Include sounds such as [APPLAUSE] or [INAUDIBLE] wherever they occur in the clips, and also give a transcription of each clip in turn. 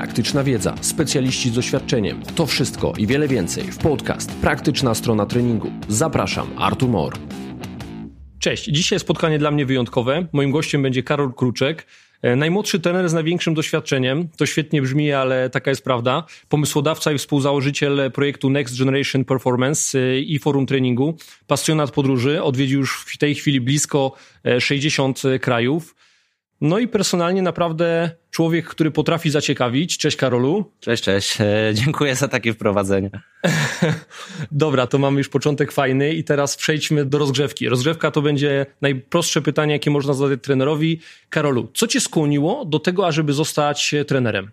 praktyczna wiedza, specjaliści z doświadczeniem. To wszystko i wiele więcej w podcast Praktyczna strona treningu. Zapraszam, Artur Mor. Cześć, dzisiaj spotkanie dla mnie wyjątkowe. Moim gościem będzie Karol Kruczek. E, najmłodszy trener z największym doświadczeniem, to świetnie brzmi, ale taka jest prawda. Pomysłodawca i współzałożyciel projektu Next Generation Performance e, i forum treningu, pasjonat podróży, odwiedził już w tej chwili blisko 60 e, krajów. No i personalnie naprawdę człowiek, który potrafi zaciekawić. Cześć Karolu. Cześć, cześć. Dziękuję za takie wprowadzenie. [LAUGHS] Dobra, to mamy już początek fajny i teraz przejdźmy do rozgrzewki. Rozgrzewka to będzie najprostsze pytanie, jakie można zadać trenerowi. Karolu, co cię skłoniło do tego, ażeby zostać trenerem?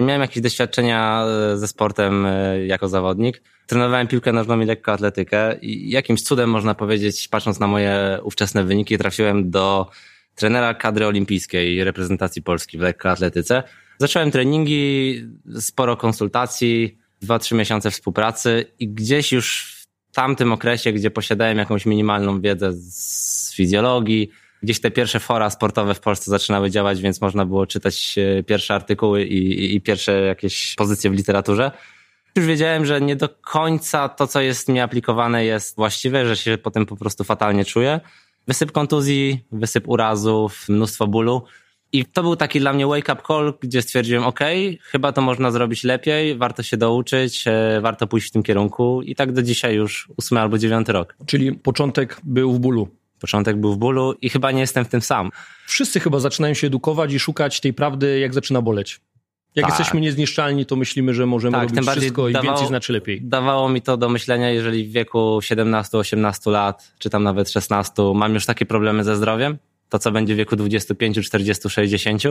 Miałem jakieś doświadczenia e, ze sportem e, jako zawodnik. Trenowałem piłkę nożną i lekkoatletykę i jakimś cudem można powiedzieć, patrząc na moje ówczesne wyniki, trafiłem do trenera kadry olimpijskiej reprezentacji Polski w lekkoatletyce. Zacząłem treningi, sporo konsultacji, dwa, trzy miesiące współpracy i gdzieś już w tamtym okresie, gdzie posiadałem jakąś minimalną wiedzę z fizjologii, gdzieś te pierwsze fora sportowe w Polsce zaczynały działać, więc można było czytać e, pierwsze artykuły i, i, i pierwsze jakieś pozycje w literaturze. Już wiedziałem, że nie do końca to, co jest mi aplikowane, jest właściwe, że się potem po prostu fatalnie czuję. Wysyp kontuzji, wysyp urazów, mnóstwo bólu. I to był taki dla mnie wake-up call, gdzie stwierdziłem, ok, chyba to można zrobić lepiej, warto się douczyć, e, warto pójść w tym kierunku i tak do dzisiaj już ósmy albo dziewiąty rok. Czyli początek był w bólu. Początek był w bólu i chyba nie jestem w tym sam. Wszyscy chyba zaczynają się edukować i szukać tej prawdy, jak zaczyna boleć. Jak tak. jesteśmy niezniszczalni, to myślimy, że możemy tak, robić wszystko i dawało, więcej znaczy lepiej. Dawało mi to do myślenia, jeżeli w wieku 17-18 lat, czy tam nawet 16 mam już takie problemy ze zdrowiem, to co będzie w wieku 25, 40, 60.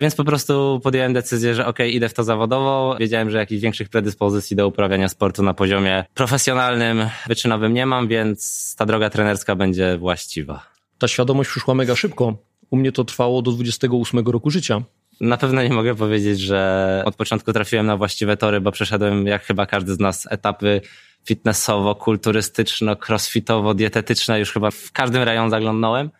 Więc po prostu podjąłem decyzję, że ok, idę w to zawodowo. Wiedziałem, że jakichś większych predyspozycji do uprawiania sportu na poziomie profesjonalnym, wyczynowym nie mam, więc ta droga trenerska będzie właściwa. Ta świadomość przyszła mega szybko. U mnie to trwało do 28 roku życia. Na pewno nie mogę powiedzieć, że od początku trafiłem na właściwe tory, bo przeszedłem, jak chyba każdy z nas, etapy fitnessowo, kulturystyczno, crossfitowo, dietetyczne. Już chyba w każdym rejon zaglądnąłem.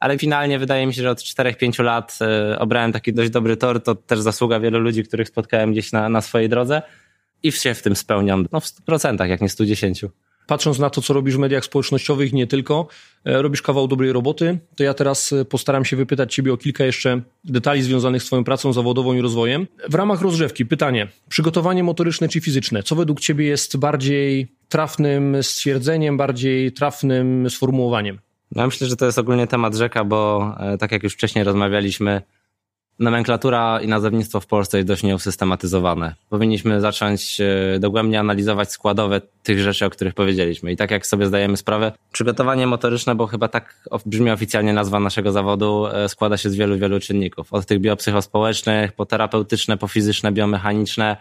Ale finalnie wydaje mi się, że od 4-5 lat y, obrałem taki dość dobry tor. To też zasługa wielu ludzi, których spotkałem gdzieś na, na swojej drodze i się w tym spełniam. No w 100%, jak nie 110 patrząc na to, co robisz w mediach społecznościowych, nie tylko, e, robisz kawał dobrej roboty, to ja teraz e, postaram się wypytać Ciebie o kilka jeszcze detali związanych z Twoją pracą zawodową i rozwojem. W ramach rozgrzewki pytanie, przygotowanie motoryczne czy fizyczne, co według Ciebie jest bardziej trafnym stwierdzeniem, bardziej trafnym sformułowaniem? Ja myślę, że to jest ogólnie temat rzeka, bo e, tak jak już wcześniej rozmawialiśmy, nomenklatura i nazewnictwo w Polsce jest dość nieusystematyzowane. Powinniśmy zacząć e, dogłębnie analizować składowe tych rzeczy, o których powiedzieliśmy. I tak jak sobie zdajemy sprawę, przygotowanie motoryczne, bo chyba tak brzmi oficjalnie nazwa naszego zawodu, e, składa się z wielu, wielu czynników. Od tych biopsychospołecznych, po terapeutyczne, po fizyczne, biomechaniczne,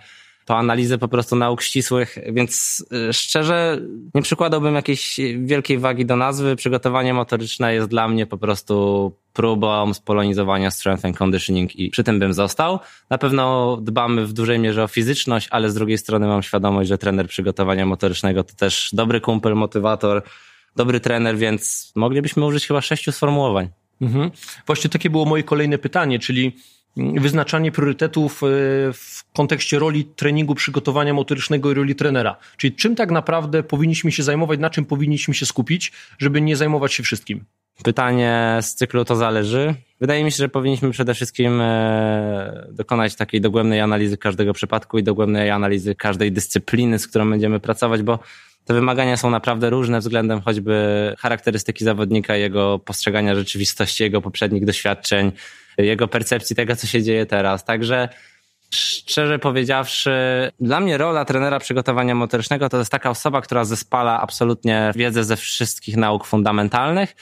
po analizę po prostu nauk ścisłych, więc y, szczerze nie przykładałbym jakiejś wielkiej wagi do nazwy. Przygotowanie motoryczne jest dla mnie po prostu próbą spolonizowania strength and conditioning i przy tym bym został. Na pewno dbamy w dużej mierze o fizyczność, ale z drugiej strony mam świadomość, że trener przygotowania motorycznego to też dobry kumpel, motywator, dobry trener, więc moglibyśmy użyć chyba sześciu sformułowań. Mhm. Właśnie takie było moje kolejne pytanie, czyli wyznaczanie priorytetów e, w kontekście roli treningu, przygotowania motorycznego i roli trenera. Czyli czym tak naprawdę powinniśmy się zajmować, na czym powinniśmy się skupić, żeby nie zajmować się wszystkim? Pytanie z cyklu to zależy. Wydaje mi się, że powinniśmy przede wszystkim e, dokonać takiej dogłębnej analizy każdego przypadku i dogłębnej analizy każdej dyscypliny, z którą będziemy pracować, bo te wymagania są naprawdę różne względem choćby charakterystyki zawodnika, jego postrzegania rzeczywistości, jego poprzednich doświadczeń, jego percepcji tego, co się dzieje teraz. Także szczerze powiedziawszy, dla mnie rola trenera przygotowania motorycznego to jest taka osoba, która zespala absolutnie wiedzę ze wszystkich nauk fundamentalnych,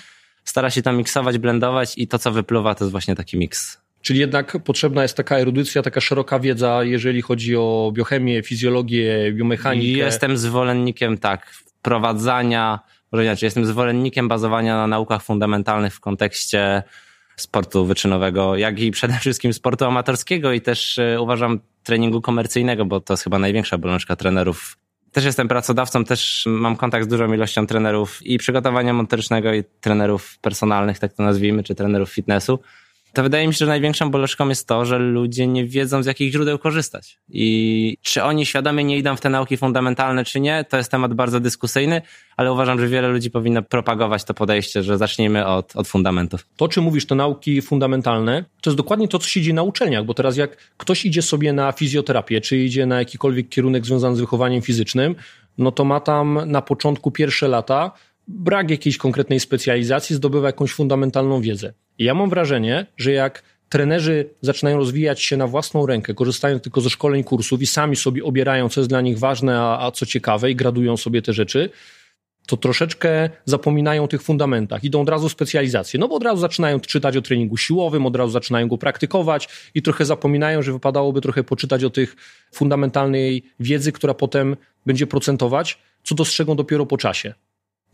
stara się to miksować, blendować i to, co wypluwa, to jest właśnie taki miks. Czyli jednak potrzebna jest taka erudycja, taka szeroka wiedza, jeżeli chodzi o biochemię, fizjologię, biomechanikę. Jestem zwolennikiem, tak, wprowadzania, może inaczej, jestem zwolennikiem bazowania na naukach fundamentalnych w kontekście sportu wyczynowego, jak i przede wszystkim sportu amatorskiego i też e, uważam treningu komercyjnego, bo to jest chyba największa bolączka trenerów. Też jestem pracodawcą, też mam kontakt z dużą ilością trenerów i przygotowania motorycznego i trenerów personalnych, tak to nazwijmy, czy trenerów fitnessu. To wydaje mi się, że największą boleczką jest to, że ludzie nie wiedzą z jakich źródeł korzystać. I czy oni świadomie nie idą w te nauki fundamentalne, czy nie, to jest temat bardzo dyskusyjny, ale uważam, że wiele ludzi powinno propagować to podejście, że zacznijmy od, od fundamentów. To, czy mówisz, to nauki fundamentalne, to jest dokładnie to, co się dzieje na uczelniach, bo teraz jak ktoś idzie sobie na fizjoterapię, czy idzie na jakikolwiek kierunek związany z wychowaniem fizycznym, no to ma tam na początku pierwsze lata brak jakiejś konkretnej specjalizacji, zdobywa jakąś fundamentalną wiedzę. I ja mam wrażenie, że jak trenerzy zaczynają rozwijać się na własną rękę, korzystają tylko ze szkoleń, kursów i sami sobie obierają, co jest dla nich ważne, a, a co ciekawe i gradują sobie te rzeczy, to troszeczkę zapominają o tych fundamentach. Idą od razu w specjalizację, no bo od razu zaczynają czytać o treningu siłowym, od razu zaczynają go praktykować i trochę zapominają, że wypadałoby trochę poczytać o tych fundamentalnej wiedzy, która potem będzie procentować, co dostrzegą dopiero po czasie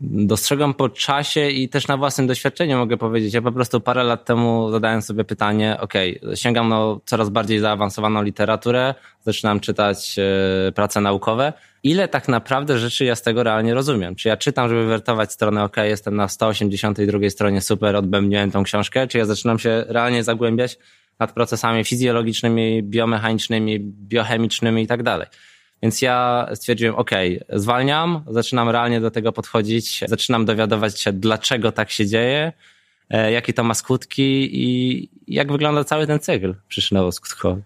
dostrzegam po czasie i też na własnym doświadczeniu mogę powiedzieć. Ja po prostu parę lat temu zadałem sobie pytanie, ok, sięgam na coraz bardziej zaawansowaną literaturę, zaczynam czytać e, prace naukowe. Ile tak naprawdę rzeczy ja z tego realnie rozumiem? Czy ja czytam, żeby wertować stronę, ok, jestem na 182 stronie, super, odbębniłem tą książkę, czy ja zaczynam się realnie zagłębiać nad procesami fizjologicznymi, biomechanicznymi, biochemicznymi i tak dalej. Więc ja stwierdziłem, ok, zwalniam, zaczynam realnie do tego podchodzić, zaczynam dowiadywać się, dlaczego tak się dzieje, e, jakie to ma skutki i jak wygląda cały ten cykl przyczynowo-skutkowy.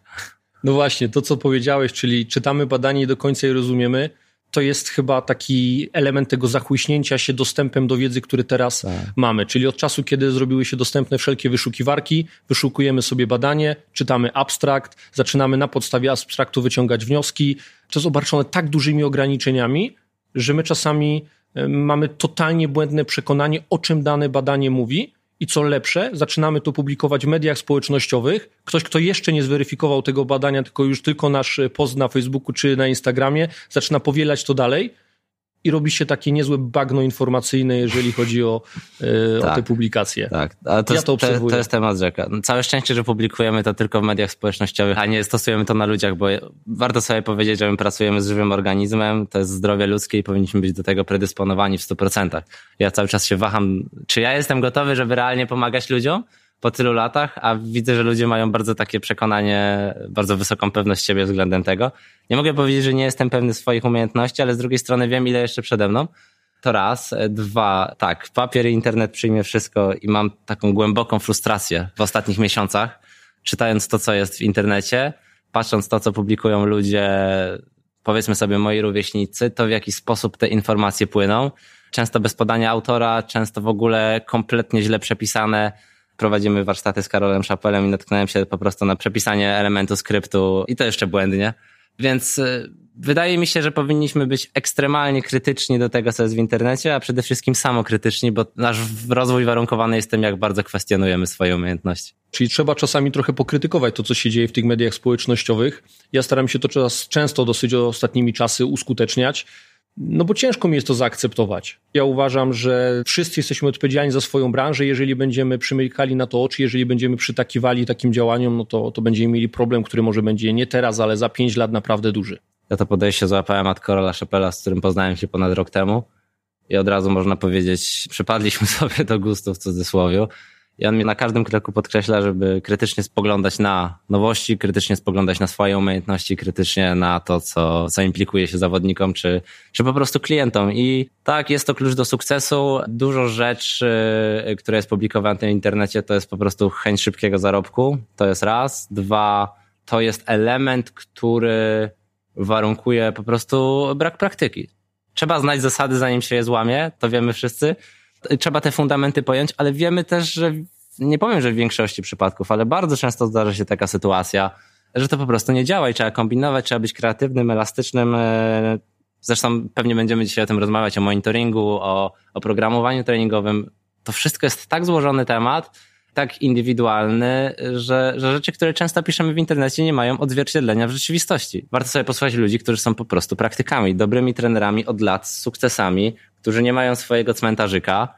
No właśnie, to co powiedziałeś, czyli czytamy badanie i do końca je rozumiemy, to jest chyba taki element tego zachłyśnięcia się dostępem do wiedzy, który teraz tak. mamy. Czyli od czasu, kiedy zrobiły się dostępne wszelkie wyszukiwarki, wyszukujemy sobie badanie, czytamy abstrakt, zaczynamy na podstawie abstraktu wyciągać wnioski. To jest obarczone tak dużymi ograniczeniami, że my czasami e, mamy totalnie błędne przekonanie, o czym dane badanie mówi, i co lepsze, zaczynamy to publikować w mediach społecznościowych. Ktoś, kto jeszcze nie zweryfikował tego badania, tylko już tylko nasz post na Facebooku czy na Instagramie, zaczyna powielać to dalej i robi się takie niezłe bagno informacyjne, jeżeli chodzi o, yy, tak, o te publikacje. Tak, ale to, ja to, to, to jest temat rzeka. No, całe szczęście, że publikujemy to tylko w mediach społecznościowych, a nie stosujemy to na ludziach, bo warto sobie powiedzieć, że my pracujemy z żywym organizmem, to jest zdrowie ludzkie i powinniśmy być do tego predysponowani w 100%. Ja cały czas się waham, czy ja jestem gotowy, żeby realnie pomagać ludziom, po tylu latach, a widzę, że ludzie mają bardzo takie przekonanie, bardzo wysoką pewność siebie względem tego. Nie mogę powiedzieć, że nie jestem pewny swoich umiejętności, ale z drugiej strony wiem, ile jeszcze przede mną. To raz. Dwa, tak, papier i internet przyjmie wszystko i mam taką głęboką frustrację w ostatnich miesiącach, czytając to, co jest w internecie, patrząc to, co publikują ludzie, powiedzmy sobie moi rówieśnicy, to w jaki sposób te informacje płyną. Często bez podania autora, często w ogóle kompletnie źle przepisane, prowadzimy warsztaty z Karolem Szapelem i natknąłem się po prostu na przepisanie elementu skryptu i to jeszcze błędnie. Więc y, wydaje mi się, że powinniśmy być ekstremalnie krytyczni do tego, co jest w internecie, a przede wszystkim samokrytyczni, bo nasz rozwój warunkowany jest tym, jak bardzo kwestionujemy swoje umiejętności. Czyli trzeba czasami trochę pokrytykować to, co się dzieje w tych mediach społecznościowych. Ja staram się to czas, często dosyć ostatnimi czasy uskuteczniać. No bo ciężko mi jest to zaakceptować. Ja uważam, że wszyscy jesteśmy odpowiedzialni za swoją branżę. Jeżeli będziemy przymykali na to oczy, jeżeli będziemy przytakiwali takim działaniom, no to, to będziemy mieli problem, który może będzie nie teraz, ale za pięć lat naprawdę duży. Ja to podejście złapałem od Korola Szepela, z którym poznałem się ponad rok temu. I od razu można powiedzieć, przypadliśmy [LAUGHS] sobie do gustu w cudzysłowie. I on mi na każdym kroku podkreśla, żeby krytycznie spoglądać na nowości, krytycznie spoglądać na swoje umiejętności, krytycznie na to, co, co implikuje się zawodnikom, czy, czy po prostu klientom. I tak, jest to klucz do sukcesu. Dużo rzeczy, które jest publikowane w internecie, to jest po prostu chęć szybkiego zarobku. To jest raz. Dwa, to jest element, który warunkuje po prostu brak praktyki. Trzeba znać zasady, zanim się je złamie, to wiemy wszyscy trzeba te fundamenty pojąć, ale wiemy też, że nie powiem, że w większości przypadków, ale bardzo często zdarza się taka sytuacja, że to po prostu nie działa i trzeba kombinować, trzeba być kreatywnym, elastycznym. E, zresztą pewnie będziemy dzisiaj o tym rozmawiać, o monitoringu, o, o programowaniu treningowym. To wszystko jest tak złożony temat, tak indywidualny, że, że rzeczy, które często piszemy w internecie, nie mają odzwierciedlenia w rzeczywistości. Warto sobie posłuchać ludzi, którzy są po prostu praktykami, dobrymi trenerami od lat, z sukcesami, którzy nie mają swojego cmentarzyka.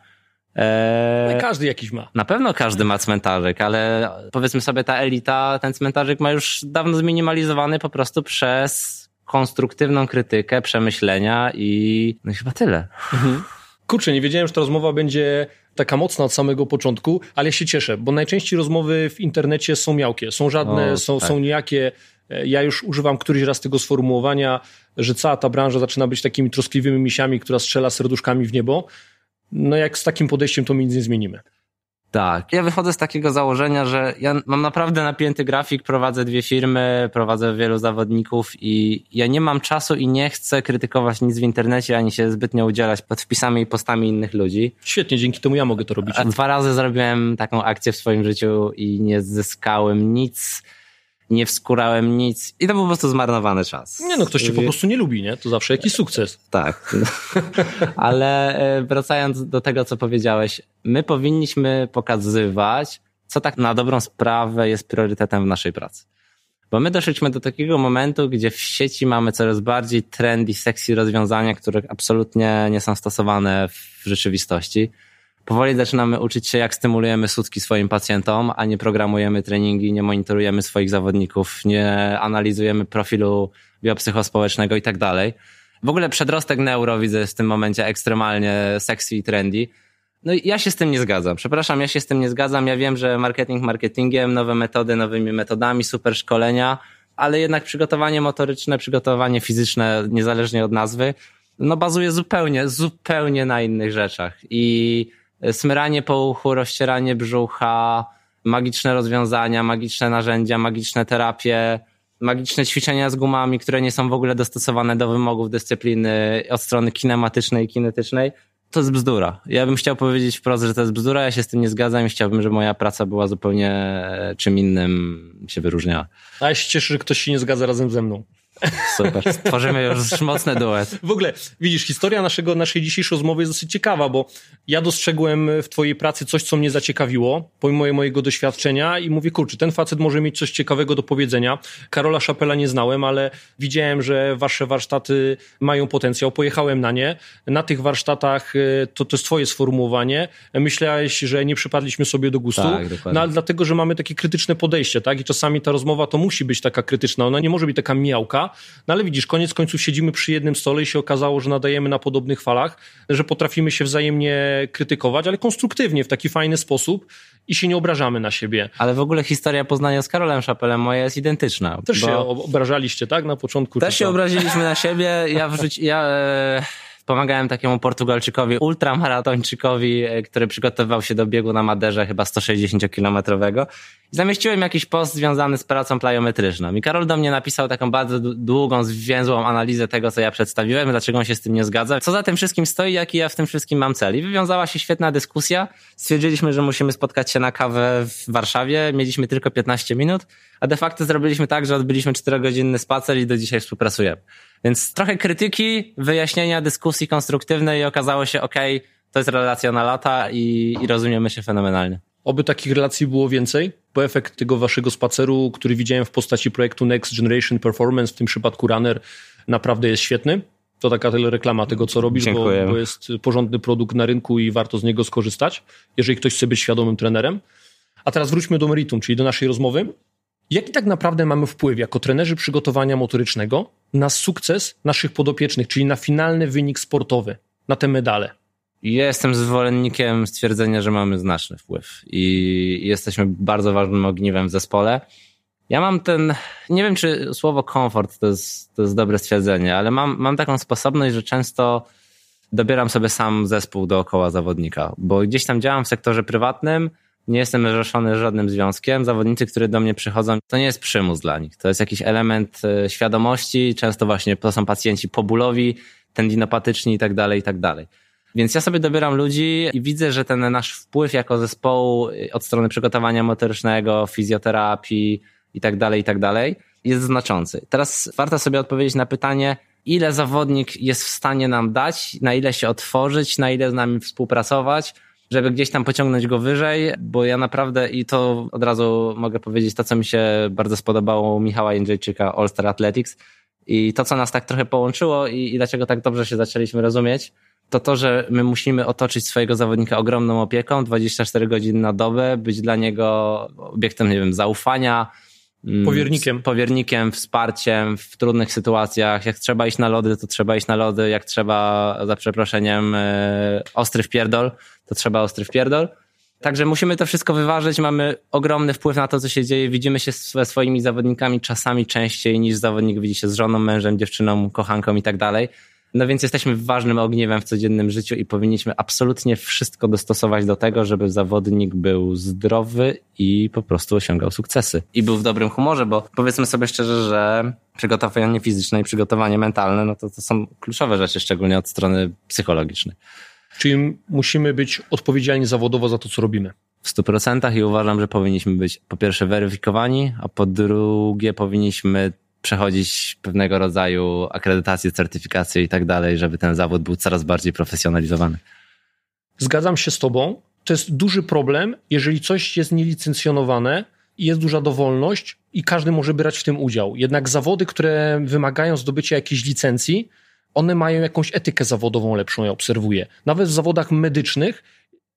Eee, każdy jakiś ma. Na pewno każdy ma cmentarzyk, ale powiedzmy sobie ta elita, ten cmentarzyk ma już dawno zminimalizowany po prostu przez konstruktywną krytykę, przemyślenia i no i chyba tyle. Mhm. Kurczę, nie wiedziałem, że ta rozmowa będzie taka mocna od samego początku, ale się cieszę, bo najczęściej rozmowy w internecie są miałkie, są żadne, o, są, tak. są nijakie. E, ja już używam któryś raz tego sformułowania, że cała ta branża zaczyna być takimi troskliwymi misiami, która strzela serduszkami w niebo. No jak z takim podejściem to my nic nie zmienimy. Tak. Ja wychodzę z takiego założenia, że ja mam naprawdę napięty grafik, prowadzę dwie firmy, prowadzę wielu zawodników i ja nie mam czasu i nie chcę krytykować nic w internecie, ani się zbytnio udzielać pod wpisami i postami innych ludzi. Świetnie, dzięki temu ja mogę to robić. A dwa razy zrobiłem taką akcję w swoim życiu i nie zyskałem nic nie wskurałem nic i to był po prostu zmarnowany czas. Nie no, ktoś cię po prostu nie lubi, nie? To zawsze jakiś sukces. Tak. [LAUGHS] Ale e, wracając do tego, co powiedziałeś, my powinniśmy pokazywać, co tak na dobrą sprawę jest priorytetem w naszej pracy. Bo my doszliśmy do takiego momentu, gdzie w sieci mamy coraz bardziej trendy, sexy rozwiązania, które absolutnie nie są stosowane w rzeczywistości powoli zaczynamy uczyć się, jak stymulujemy sutki swoim pacjentom, a nie programujemy treningi, nie monitorujemy swoich zawodników, nie analizujemy profilu biopsychospołecznego i tak dalej. W ogóle przedrostek neuro widzę w tym momencie ekstremalnie sexy i trendy. No i ja się z tym nie zgadzam. Przepraszam, ja się z tym nie zgadzam. Ja wiem, że marketing marketingiem, nowe metody nowymi metodami, super szkolenia, ale jednak przygotowanie motoryczne, przygotowanie fizyczne, niezależnie od nazwy, no bazuje zupełnie, zupełnie na innych rzeczach. I smyranie po uchu, rozcieranie brzucha, magiczne rozwiązania, magiczne narzędzia, magiczne terapie, magiczne ćwiczenia z gumami, które nie są w ogóle dostosowane do wymogów dyscypliny od strony kinematycznej i kinetycznej. To jest bzdura. Ja bym chciał powiedzieć wprost, że to jest bzdura, ja się z tym nie zgadzam i chciałbym, żeby moja praca była zupełnie czym innym się wyróżniała. A ja się cieszę, że ktoś się nie zgadza razem ze mną. Super, [LAUGHS] stworzymy już mocny duet. W ogóle, widzisz, historia naszego, naszej dzisiejszej rozmowy jest dosyć ciekawa, bo ja dostrzegłem w twojej pracy coś, co mnie zaciekawiło, pomimo mojego doświadczenia i mówię, kurczę, ten facet może mieć coś ciekawego do powiedzenia. Karola Szapela nie znałem, ale widziałem, że wasze warsztaty mają potencjał, pojechałem na nie. Na tych warsztatach, e, to, to jest twoje sformułowanie, myślałeś, że nie przypadliśmy sobie do gustu, tak, no ale dlatego, że mamy takie krytyczne podejście, tak? I czasami ta rozmowa to musi być taka krytyczna, ona nie może być taka miałka, no ale widzisz, koniec końców siedzimy przy jednym stole i się okazało, że nadajemy na podobnych falach, że potrafimy się wzajemnie krytykować, ale konstruktywnie, w taki fajny sposób i się nie obrażamy na siebie. Ale w ogóle historia poznania z Karolem Szapelem moja jest identyczna. Też się obrażaliście, tak? Na początku. Też się obraziliśmy na siebie. Ja wrzuci, ja... E pomagałem takiemu Portugalczykowi, ultramaratończykowi, e, który przygotowywał się do biegu na Maderze, chyba 160-kilometrowego. I zamieściłem jakiś post związany z pracą plyometryczną. I Karol do mnie napisał taką bardzo długą, zwięzłą analizę tego, co ja przedstawiłem, dlaczego on się z tym nie zgadza, co za tym wszystkim stoi, jaki ja w tym wszystkim mam cel. I wywiązała się świetna dyskusja. Stwierdziliśmy, że musimy spotkać się na kawę w Warszawie. Mieliśmy tylko 15 minut, a de facto zrobiliśmy tak, że odbyliśmy 4-godzinny spacer i do dzisiaj współpracujemy. Więc trochę krytyki, wyjaśnienia, dyskusji konstruktywnej i okazało się, ok, to jest relacja na lata i, i rozumiemy się fenomenalnie. Oby takich relacji było więcej, bo efekt tego waszego spaceru, który widziałem w postaci projektu Next Generation Performance, w tym przypadku Runner, naprawdę jest świetny. To taka reklama tego, co robisz, bo, bo, jest porządny produkt na rynku i warto z niego skorzystać, jeżeli ktoś chce być świadomym trenerem. A teraz wróćmy do meritum, czyli do naszej rozmowy. Jaki tak naprawdę mamy wpływ jako trenerzy przygotowania motorycznego na sukces naszych podopiecznych, czyli na finalny wynik sportowy, na te medale? Jestem zwolennikiem stwierdzenia, że mamy znaczny wpływ i jesteśmy bardzo ważnym ogniwem w zespole. Ja mam ten, nie wiem czy słowo komfort to jest, to jest dobre stwierdzenie, ale mam, mam taką sposobność, że często dobieram sobie sam zespół dookoła zawodnika, bo gdzieś tam działam w sektorze prywatnym, nie jestem zrzeszony żadnym związkiem. Zawodnicy, którzy do mnie przychodzą, to nie jest przymus dla nich. To jest jakiś element e, świadomości. Często właśnie to są pacjenci pobólowi, tendinopatyczni i tak dalej, i tak dalej. Więc ja sobie dobieram ludzi i widzę, że ten nasz wpływ jako zespołu e, od strony przygotowania motorycznego, fizjoterapii i tak dalej, i tak dalej jest znaczący. Teraz warto sobie odpowiedzieć na pytanie, ile zawodnik jest w stanie nam dać, na ile się otworzyć, na ile z nami współpracować, żeby gdzieś tam pociągnąć go wyżej, bo ja naprawdę i to od razu mogę powiedzieć to, co mi się bardzo spodobało Michała Jędrzejczyka All Star Athletics. I to, co nas tak trochę połączyło i, i dlaczego tak dobrze się zaczęliśmy rozumieć, to to, że my musimy otoczyć swojego zawodnika ogromną opieką, 24 godziny na dobę, być dla niego obiektem, nie wiem, zaufania, Powiernikiem. powiernikiem, wsparciem w trudnych sytuacjach. Jak trzeba iść na lody, to trzeba iść na lody. Jak trzeba, za przeproszeniem, e, ostry wpierdol, to trzeba ostry wpierdol. Także musimy to wszystko wyważyć. Mamy ogromny wpływ na to, co się dzieje. Widzimy się ze swoimi zawodnikami czasami częściej niż zawodnik widzi się z żoną, mężem, dziewczyną, kochanką i tak dalej. No więc jesteśmy ważnym ogniwem w codziennym życiu i powinniśmy absolutnie wszystko dostosować do tego, żeby zawodnik był zdrowy i po prostu osiągał sukcesy. I był w dobrym humorze, bo powiedzmy sobie szczerze, że przygotowanie fizyczne i przygotowanie mentalne, no to, to są kluczowe rzeczy, szczególnie od strony psychologicznej. Czyli musimy być odpowiedzialni zawodowo za to, co robimy. W 100% i uważam, że powinniśmy być po pierwsze weryfikowani, a po drugie powinniśmy przechodzić pewnego rodzaju akredytację, certyfikację i tak dalej, żeby ten zawód był coraz bardziej profesjonalizowany. Zgadzam się z Tobą. To jest duży problem, jeżeli coś jest nielicencjonowane i jest duża dowolność i każdy może brać w tym udział. Jednak zawody, które wymagają zdobycia jakiejś licencji, one mają jakąś etykę zawodową lepszą, ja obserwuję. Nawet w zawodach medycznych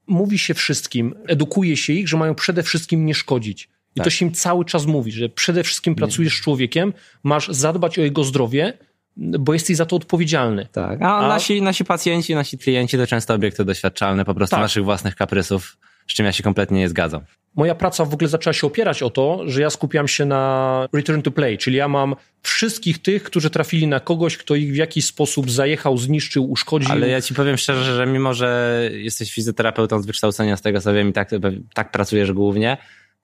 mówi się wszystkim, edukuje się ich, że mają przede wszystkim nie szkodzić. I tak. to się im cały czas mówi, że przede wszystkim pracujesz z człowiekiem, masz zadbać o jego zdrowie, bo jesteś za to odpowiedzialny. Tak, a, a... Nasi, nasi pacjenci, nasi klienci to często obiekty doświadczalne po prostu tak. naszych własnych kaprysów, z czym ja się kompletnie nie zgadzam. Moja praca w ogóle zaczęła się opierać o to, że ja skupiam się na return to play, czyli ja mam wszystkich tych, którzy trafili na kogoś, kto ich w jakiś sposób zajechał, zniszczył, uszkodził. Ale ja ci powiem szczerze, że mimo, że jesteś fizjoterapeutą z wykształcenia, z tego co wiem i tak, tak pracujesz głównie,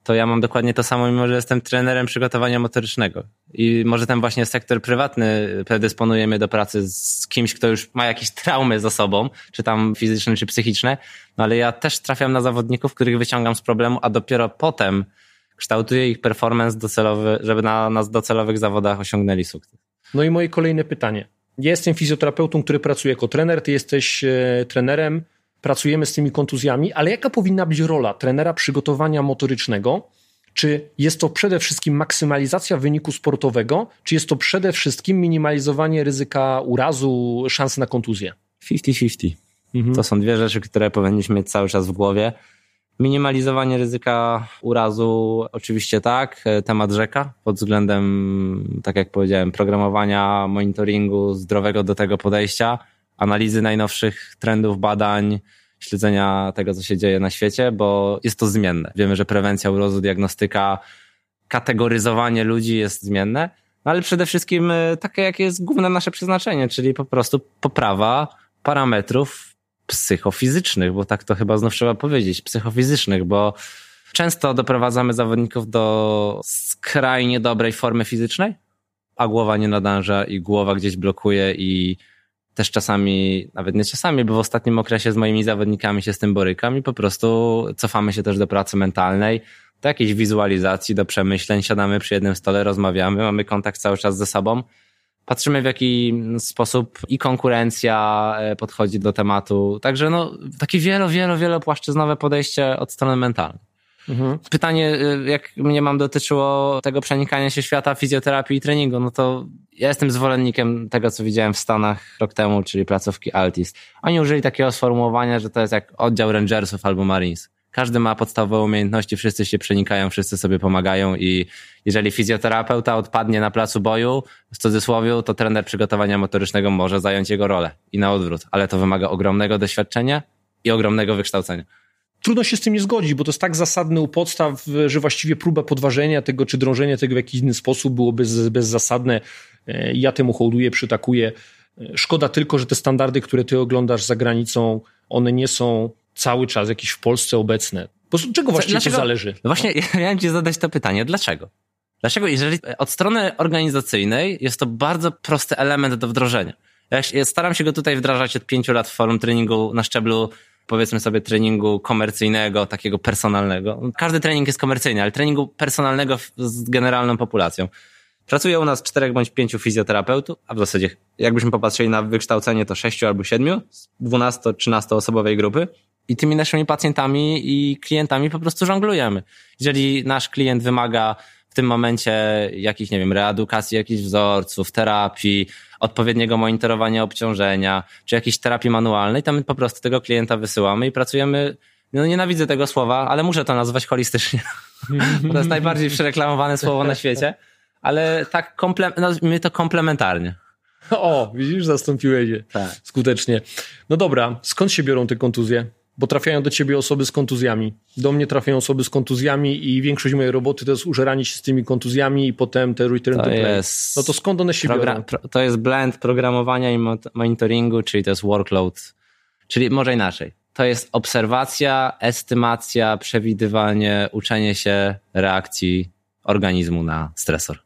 to ja mam dokładnie to samo, mimo że jestem trenerem przygotowania motorycznego. I może ten właśnie sektor prywatny predysponuje mnie do pracy z kimś, kto już ma jakieś traumy za sobą, czy tam fizyczne, czy psychiczne, no ale ja też trafiam na zawodników, których wyciągam z problemu, a dopiero potem kształtuję ich performance docelowy, żeby na, na docelowych zawodach osiągnęli sukces. No i moje kolejne pytanie. Ja jestem fizjoterapeutą, który pracuje jako trener, ty jesteś e, trenerem pracujemy z tymi kontuzjami, ale jaka powinna być rola trenera przygotowania motorycznego? Czy jest to przede wszystkim maksymalizacja wyniku sportowego, czy jest to przede wszystkim minimalizowanie ryzyka urazu, szans na kontuzję? 50-50. Mhm. To są dwie rzeczy, które powinniśmy mieć cały czas w głowie. Minimalizowanie ryzyka urazu, oczywiście tak. Temat rzeka pod względem, tak jak powiedziałem, programowania, monitoringu, zdrowego do tego podejścia analizy najnowszych trendów, badań, śledzenia tego, co się dzieje na świecie, bo jest to zmienne. Wiemy, że prewencja urozu, diagnostyka, kategoryzowanie ludzi jest zmienne, no ale przede wszystkim e, takie, jakie jest główne nasze przeznaczenie, czyli po prostu poprawa parametrów psychofizycznych, bo tak to chyba znów trzeba powiedzieć, psychofizycznych, bo często doprowadzamy zawodników do skrajnie dobrej formy fizycznej, a głowa nie nadąża i głowa gdzieś blokuje i też czasami, nawet nie czasami, bo w ostatnim okresie z moimi zawodnikami się z tym borykam i po prostu cofamy się też do pracy mentalnej, do jakiejś wizualizacji, do przemyśleń, siadamy przy jednym stole, rozmawiamy, mamy kontakt cały czas ze sobą. Patrzymy w jaki sposób i konkurencja e, podchodzi do tematu. Także no, takie wielo, wielo, wielopłaszczyznowe podejście od strony mentalnej. Mhm. Pytanie, y, jak mnie mam dotyczyło tego przenikania się świata fizjoterapii i treningu, no to ja jestem zwolennikiem tego, co widziałem w Stanach rok temu, czyli placówki Altis. Oni użyli takiego sformułowania, że to jest jak oddział Rangersów albo Marines. Każdy ma podstawowe umiejętności, wszyscy się przenikają, wszyscy sobie pomagają i jeżeli fizjoterapeuta odpadnie na placu boju, w cudzysłowie, to trener przygotowania motorycznego może zająć jego rolę i na odwrót, ale to wymaga ogromnego doświadczenia i ogromnego wykształcenia trudno się z tym nie zgodzić, bo to jest tak zasadny u podstaw, że właściwie próba podważenia tego, czy drążenia tego w jakiś inny sposób było bez, bezzasadne. E, ja temu hołduję, przytakuję. E, szkoda tylko, że te standardy, które ty oglądasz za granicą, one nie są cały czas jakieś w Polsce obecne. Bo czego właściwie Dlaczego? to zależy? No właśnie, [LAUGHS] ja miałem ci zadać to pytanie. Dlaczego? Dlaczego, jeżeli od strony organizacyjnej jest to bardzo prosty element do wdrożenia. Ja staram się go tutaj wdrażać od pięciu lat w forum treningu na szczeblu powiedzmy sobie treningu komercyjnego, takiego personalnego. Każdy trening jest komercyjny, ale treningu personalnego z generalną populacją. Pracuje u nas czterech bądź pięciu fizjoterapeutów, a w zasadzie jakbyśmy popatrzyli na wykształcenie to sześciu albo siedmiu z dwunasto, trzynasto osobowej grupy i tymi naszymi pacjentami i klientami po prostu żonglujemy. Jeżeli nasz klient wymaga w tym momencie jakichś, nie wiem, reedukacji jakichś wzorców, terapii, odpowiedniego monitorowania obciążenia, czy jakiejś terapii manualnej, tam my po prostu tego klienta wysyłamy i pracujemy No nienawidzę tego słowa, ale muszę to nazwać holistycznie. [LAUGHS] to jest najbardziej przereklamowane słowo na świecie. Ale tak komple- nazwijmy to komplementarnie. O, widzisz, zastąpiłeś je Tak. skutecznie. No dobra, skąd się biorą te kontuzje? Bo trafiają do ciebie osoby z kontuzjami. Do mnie trafiają osoby z kontuzjami i większość mojej roboty to jest użeranie się z tymi kontuzjami i potem te return To to jest- No to skąd one się biorą? to jest blend programowania i mo- monitoringu, czyli to jest workload, czyli może inaczej. To jest obserwacja, estymacja, przewidywanie, uczenie się reakcji organizmu na stresor.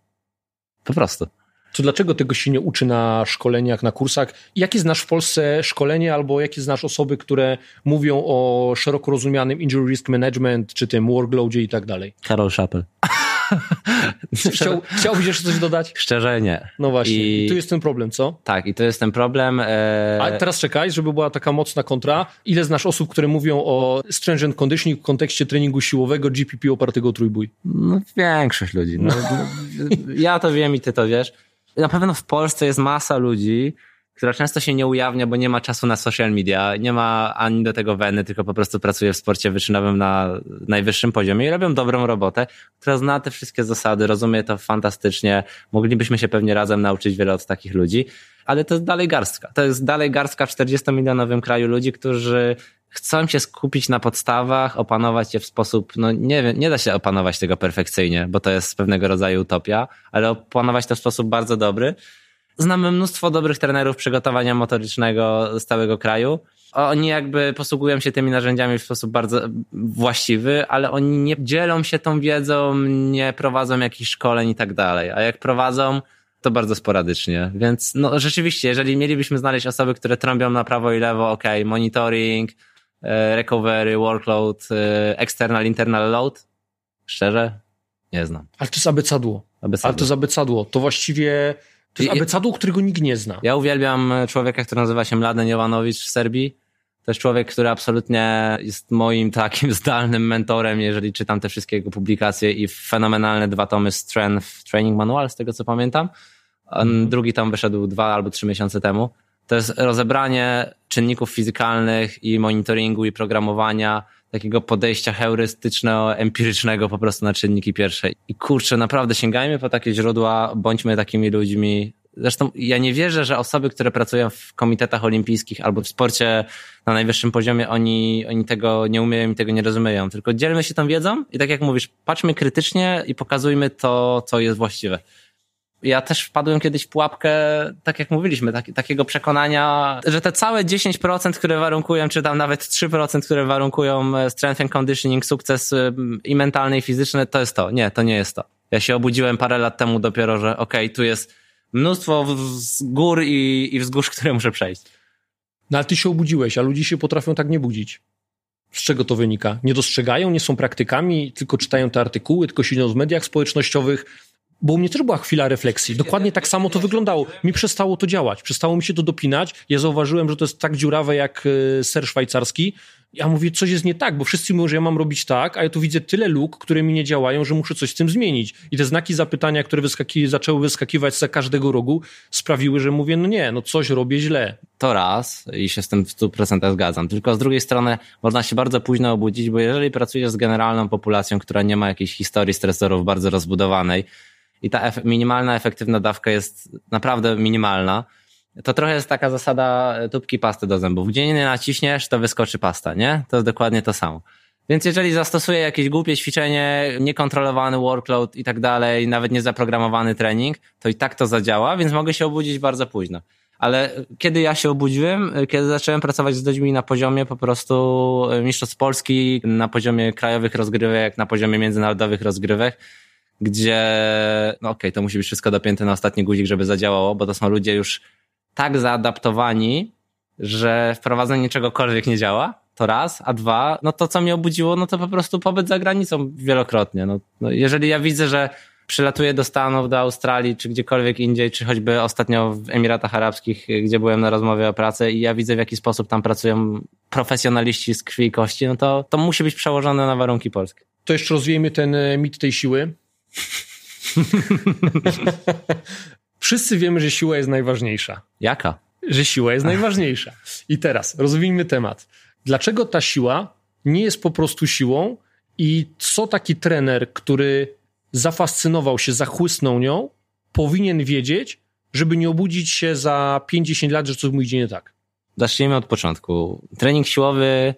Po prostu. To dlaczego tego się nie uczy na szkoleniach, na kursach? Jakie znasz w Polsce szkolenie albo jakie znasz osoby, które mówią o szeroko rozumianym injury risk management, czy tym workloadzie i tak dalej? Karol Schappel. [LAUGHS] Chciał, chciałbyś jeszcze coś dodać? Szczerze nie. No właśnie, I- I tu jest ten problem, co? Tak, i to jest ten problem. E... A teraz czekaj, żeby była taka mocna kontra. Ile znasz osób, które mówią o stringent conditioning w kontekście treningu siłowego GPP opartego o trójbój? No, większość ludzi. No, no, ja to wiem i ty to wiesz. Na pewno w Polsce jest masa ludzi, która często się nie ujawnia, bo nie ma czasu na social media, nie ma ani do tego weny, tylko po prostu pracuje w sporcie wyczynowym na najwyższym poziomie i robią dobrą robotę, która zna te wszystkie zasady, rozumie to fantastycznie. Moglibyśmy się pewnie razem nauczyć wiele od takich ludzi, ale to jest dalej garstka. To jest dalej garstka w 40-milionowym kraju ludzi, którzy chcą się skupić na podstawach, opanować je w sposób, no nie wiem, nie da się opanować tego perfekcyjnie, bo to jest pewnego rodzaju utopia, ale opanować to w sposób bardzo dobry. Znamy mnóstwo dobrych trenerów przygotowania motorycznego z całego kraju. Oni jakby posługują się tymi narzędziami w sposób bardzo właściwy, ale oni nie dzielą się tą wiedzą, nie prowadzą jakichś szkoleń i tak dalej. A jak prowadzą, to bardzo sporadycznie. Więc no rzeczywiście, jeżeli mielibyśmy znaleźć osoby, które trąbią na prawo i lewo, ok, monitoring, e, recovery, workload, e, external, internal load, szczerze, nie znam. Ale to jest abecadło. Ale to jest abecadło. To właściwie to jest abecadło, którego nikt nie zna. Ja uwielbiam człowieka, który nazywa się Mladen Jovanowicz w Serbii. To jest człowiek, który absolutnie jest moim takim [LAUGHS] zdalnym mentorem, jeżeli czytam te wszystkie jego publikacje i fenomenalne dwa tomy Strength Training Manual, z tego co pamiętam. On, Drugi tom wyszedł dwa albo trzy miesiące temu. To jest rozebranie czynników fizykalnych i monitoringu i programowania, takiego podejścia heurystyczno-empirycznego po prostu na czynniki pierwsze. I kurczę, naprawdę sięgajmy po takie źródła, bądźmy takimi ludźmi. Zresztą ja nie wierzę, że osoby, które pracują w komitetach olimpijskich albo w sporcie na najwyższym poziomie, oni, oni tego nie umieją i tego nie rozumieją. Tylko dzielmy się tą wiedzą i tak jak mówisz, patrzmy krytycznie i pokazujmy to, co jest właściwe. Ja też wpadłem kiedyś w pułapkę, tak jak mówiliśmy, tak, takiego przekonania, że te całe 10%, które warunkują, czy tam nawet 3%, które warunkują e, strength and conditioning, sukces e, i mentalny, i fizyczny, to jest to. Nie, to nie jest to. Ja się obudziłem parę lat temu dopiero, że okej, okay, tu jest mnóstwo gór i, i wzgórz, [LAUGHS] które muszę przejść. No ale ty się obudziłeś, a ludzie się potrafią tak nie budzić. Z czego to wynika? Nie dostrzegają, nie są praktykami, tylko czytają te artykuły, tylko siedzą w mediach społecznościowych. Bo u mnie też była chwila refleksji. Dokładnie tak samo to wyglądało. Mi przestało to działać, przestało mi się to dopinać. Ja zauważyłem, że to jest tak dziurawe jak e, ser szwajcarski. Ja mówię, coś jest nie tak, bo wszyscy mówią, że ja mam robić tak, a ja tu widzę tyle luk, które mi nie działają, że muszę coś z tym zmienić. I te znaki zapytania, które wyskaki, zaczęły wyskakiwać za każdego rogu, sprawiły, że mówię, no nie, no coś robię źle. To raz i się z tym w 100% zgadzam. Tylko z drugiej strony można się bardzo późno obudzić, bo jeżeli pracujesz z generalną populacją, która nie ma jakiejś historii stresorów bardzo rozbudowanej, i ta minimalna efektywna dawka jest naprawdę minimalna, to trochę jest taka zasada tubki pasty do zębów. Gdzie nie naciśniesz, to wyskoczy pasta, nie? To jest dokładnie to samo. Więc jeżeli zastosuję jakieś głupie ćwiczenie, niekontrolowany workload i tak dalej, nawet niezaprogramowany trening, to i tak to zadziała, więc mogę się obudzić bardzo późno. Ale kiedy ja się obudziłem, kiedy zacząłem pracować z ludźmi na poziomie po prostu mistrzostw Polski, na poziomie krajowych rozgrywek, na poziomie międzynarodowych rozgrywek, gdzie, no okej, okay, to musi być wszystko dopięte na ostatni guzik, żeby zadziałało, bo to są ludzie już tak zaadaptowani, że wprowadzenie czegokolwiek nie działa, to raz, a dwa, no to co mnie obudziło, no to po prostu pobyt za granicą wielokrotnie. No, no jeżeli ja widzę, że przylatuję do Stanów, do Australii, czy gdziekolwiek indziej, czy choćby ostatnio w Emiratach Arabskich, gdzie byłem na rozmowie o pracy i ja widzę, w jaki sposób tam pracują profesjonaliści z krwi i kości, no to, to musi być przełożone na warunki polskie. To jeszcze rozwijmy ten mit tej siły. [LAUGHS] Wszyscy wiemy, że siła jest najważniejsza. Jaka? Że siła jest najważniejsza. I teraz rozwijmy temat. Dlaczego ta siła nie jest po prostu siłą i co taki trener, który zafascynował się, zachłysnął nią, powinien wiedzieć, żeby nie obudzić się za 50 lat, że coś mu idzie nie tak? Zacznijmy od początku. Trening siłowy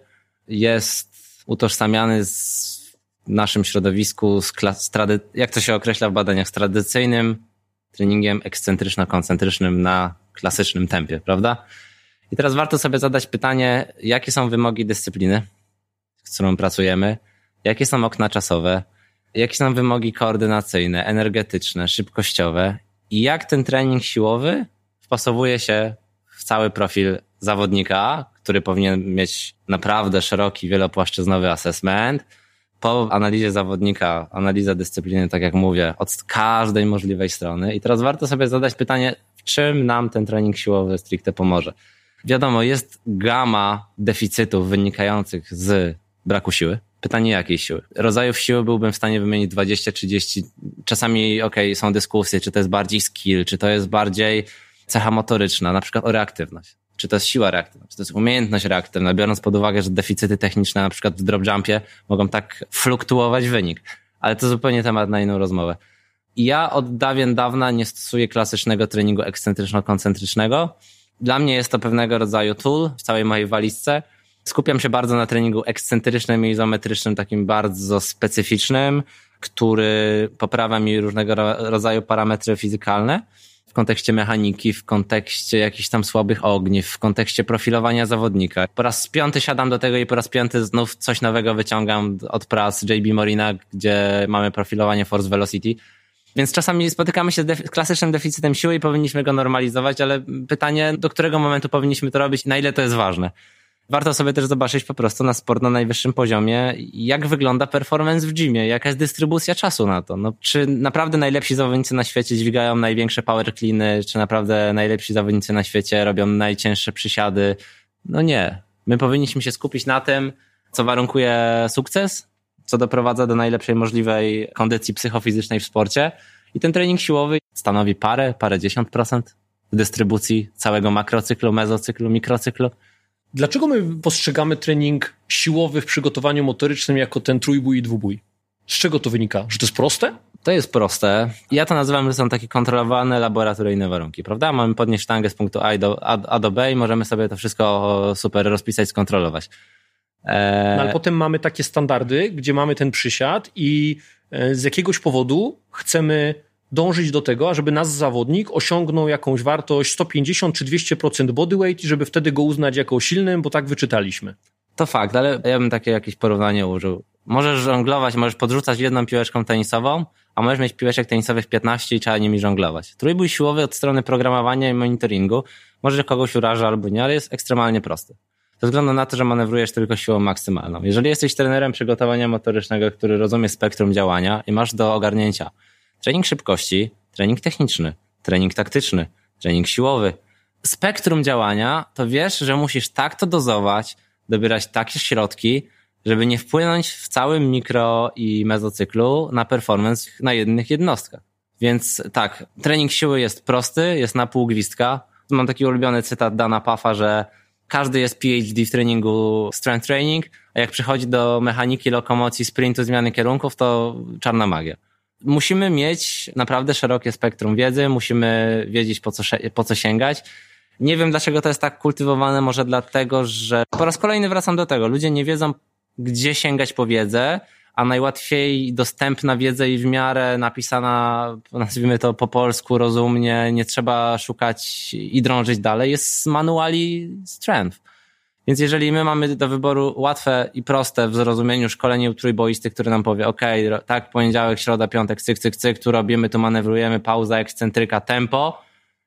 jest utożsamiany z naszym środowisku, z, z trady- jak to się określa w badaniach, z tradycyjnym treningiem ekscentryczno-koncentrycznym na klasycznym tempie, prawda? I teraz warto sobie zadać pytanie, jakie są wymogi dyscypliny, z którą pracujemy, jakie są okna czasowe, jakie są wymogi koordynacyjne, energetyczne, szybkościowe i jak ten trening siłowy wpasowuje się w cały profil zawodnika, który powinien mieć naprawdę szeroki, wielopłaszczyznowy assessment. Po analizie zawodnika, analiza dyscypliny, tak jak mówię, od każdej możliwej strony. I teraz warto sobie zadać pytanie, w czym nam ten trening siłowy stricte pomoże. Wiadomo, jest gama deficytów wynikających z braku siły. Pytanie jakiej siły? Rodzajów siły byłbym w stanie wymienić 20, 30. Czasami, okej, okay, są dyskusje, czy to jest bardziej skill, czy to jest bardziej cecha motoryczna, na przykład o reaktywność. Czy to jest siła reaktywna, czy to jest umiejętność reaktywna, biorąc pod uwagę, że deficyty techniczne, na przykład w drop jumpie, mogą tak fluktuować wynik. Ale to zupełnie temat na inną rozmowę. Ja od dawien dawna nie stosuję klasycznego treningu ekscentryczno-koncentrycznego. Dla mnie jest to pewnego rodzaju tool w całej mojej walizce, Skupiam się bardzo na treningu ekscentrycznym i izometrycznym, takim bardzo specyficznym, który poprawia mi różnego rodzaju parametry fizykalne w kontekście mechaniki, w kontekście jakichś tam słabych ogniw, w kontekście profilowania zawodnika. Po raz piąty siadam do tego i po raz piąty znów coś nowego wyciągam od prac JB Morina, gdzie mamy profilowanie force velocity. Więc czasami spotykamy się z klasycznym deficytem siły i powinniśmy go normalizować, ale pytanie, do którego momentu powinniśmy to robić na ile to jest ważne warto sobie też zobaczyć po prostu na sport na najwyższym poziomie, jak wygląda performance w gymie, jaka jest dystrybucja czasu na to. No, czy naprawdę najlepsi zawodnicy na świecie dźwigają największe power cleany, czy naprawdę najlepsi zawodnicy na świecie robią najcięższe przysiady? No nie. My powinniśmy się skupić na tym, co warunkuje sukces, co doprowadza do najlepszej możliwej kondycji psychofizycznej w sporcie. I ten trening siłowy stanowi parę, parę dziesiąt procent w dystrybucji całego makrocyklu, mezocyklu, mikrocyklu. Dlaczego my postrzegamy trening siłowy w przygotowaniu motorycznym jako ten trójbój i dwubój? Z czego to wynika? Że to jest proste? To jest proste. Ja to nazywam, że są takie kontrolowane laboratoryjne warunki, prawda? Mamy podnieść sztangę z punktu A do, A, A do B i możemy sobie to wszystko super rozpisać, skontrolować. Eee... No ale potem mamy takie standardy, gdzie mamy ten przysiad i e, z jakiegoś powodu chcemy dążyć do tego, żeby nasz zawodnik osiągnął jakąś wartość 150 czy 200% bodyweight i żeby wtedy go uznać jako silnym, bo tak wyczytaliśmy. To fakt, ale ja bym takie jakieś porównanie użył. Możesz żonglować, możesz podrzucać jedną piłeczką tenisową, a możesz mieć piłeczek tenisowych 15 i trzeba nimi żonglować. Trójbój siłowy od strony programowania i monitoringu może kogoś uraża albo nie, ale jest ekstremalnie prosty. Ze względu na to, że manewrujesz tylko siłą maksymalną. Jeżeli jesteś trenerem przygotowania motorycznego, który rozumie spektrum działania i masz do ogarnięcia trening szybkości, trening techniczny, trening taktyczny, trening siłowy. Spektrum działania to wiesz, że musisz tak to dozować, dobierać takie środki, żeby nie wpłynąć w całym mikro i mezocyklu na performance na jednych jednostkach. Więc tak, trening siły jest prosty, jest na pół gwizdka. Mam taki ulubiony cytat Dana Puffa, że każdy jest PhD w treningu strength training, a jak przychodzi do mechaniki, lokomocji, sprintu, zmiany kierunków, to czarna magia musimy mieć naprawdę szerokie spektrum wiedzy, musimy wiedzieć po co, po co sięgać. Nie wiem dlaczego to jest tak kultywowane, może dlatego, że po raz kolejny wracam do tego. Ludzie nie wiedzą, gdzie sięgać po wiedzę, a najłatwiej dostępna wiedza i w miarę napisana, nazwijmy to po polsku, rozumnie, nie trzeba szukać i drążyć dalej, jest z manuali strength. Więc jeżeli my mamy do wyboru łatwe i proste w zrozumieniu szkolenie trójboisty, który nam powie, ok, tak, poniedziałek, środa, piątek, cyk, cyk, cyk, tu robimy, tu manewrujemy, pauza, ekscentryka, tempo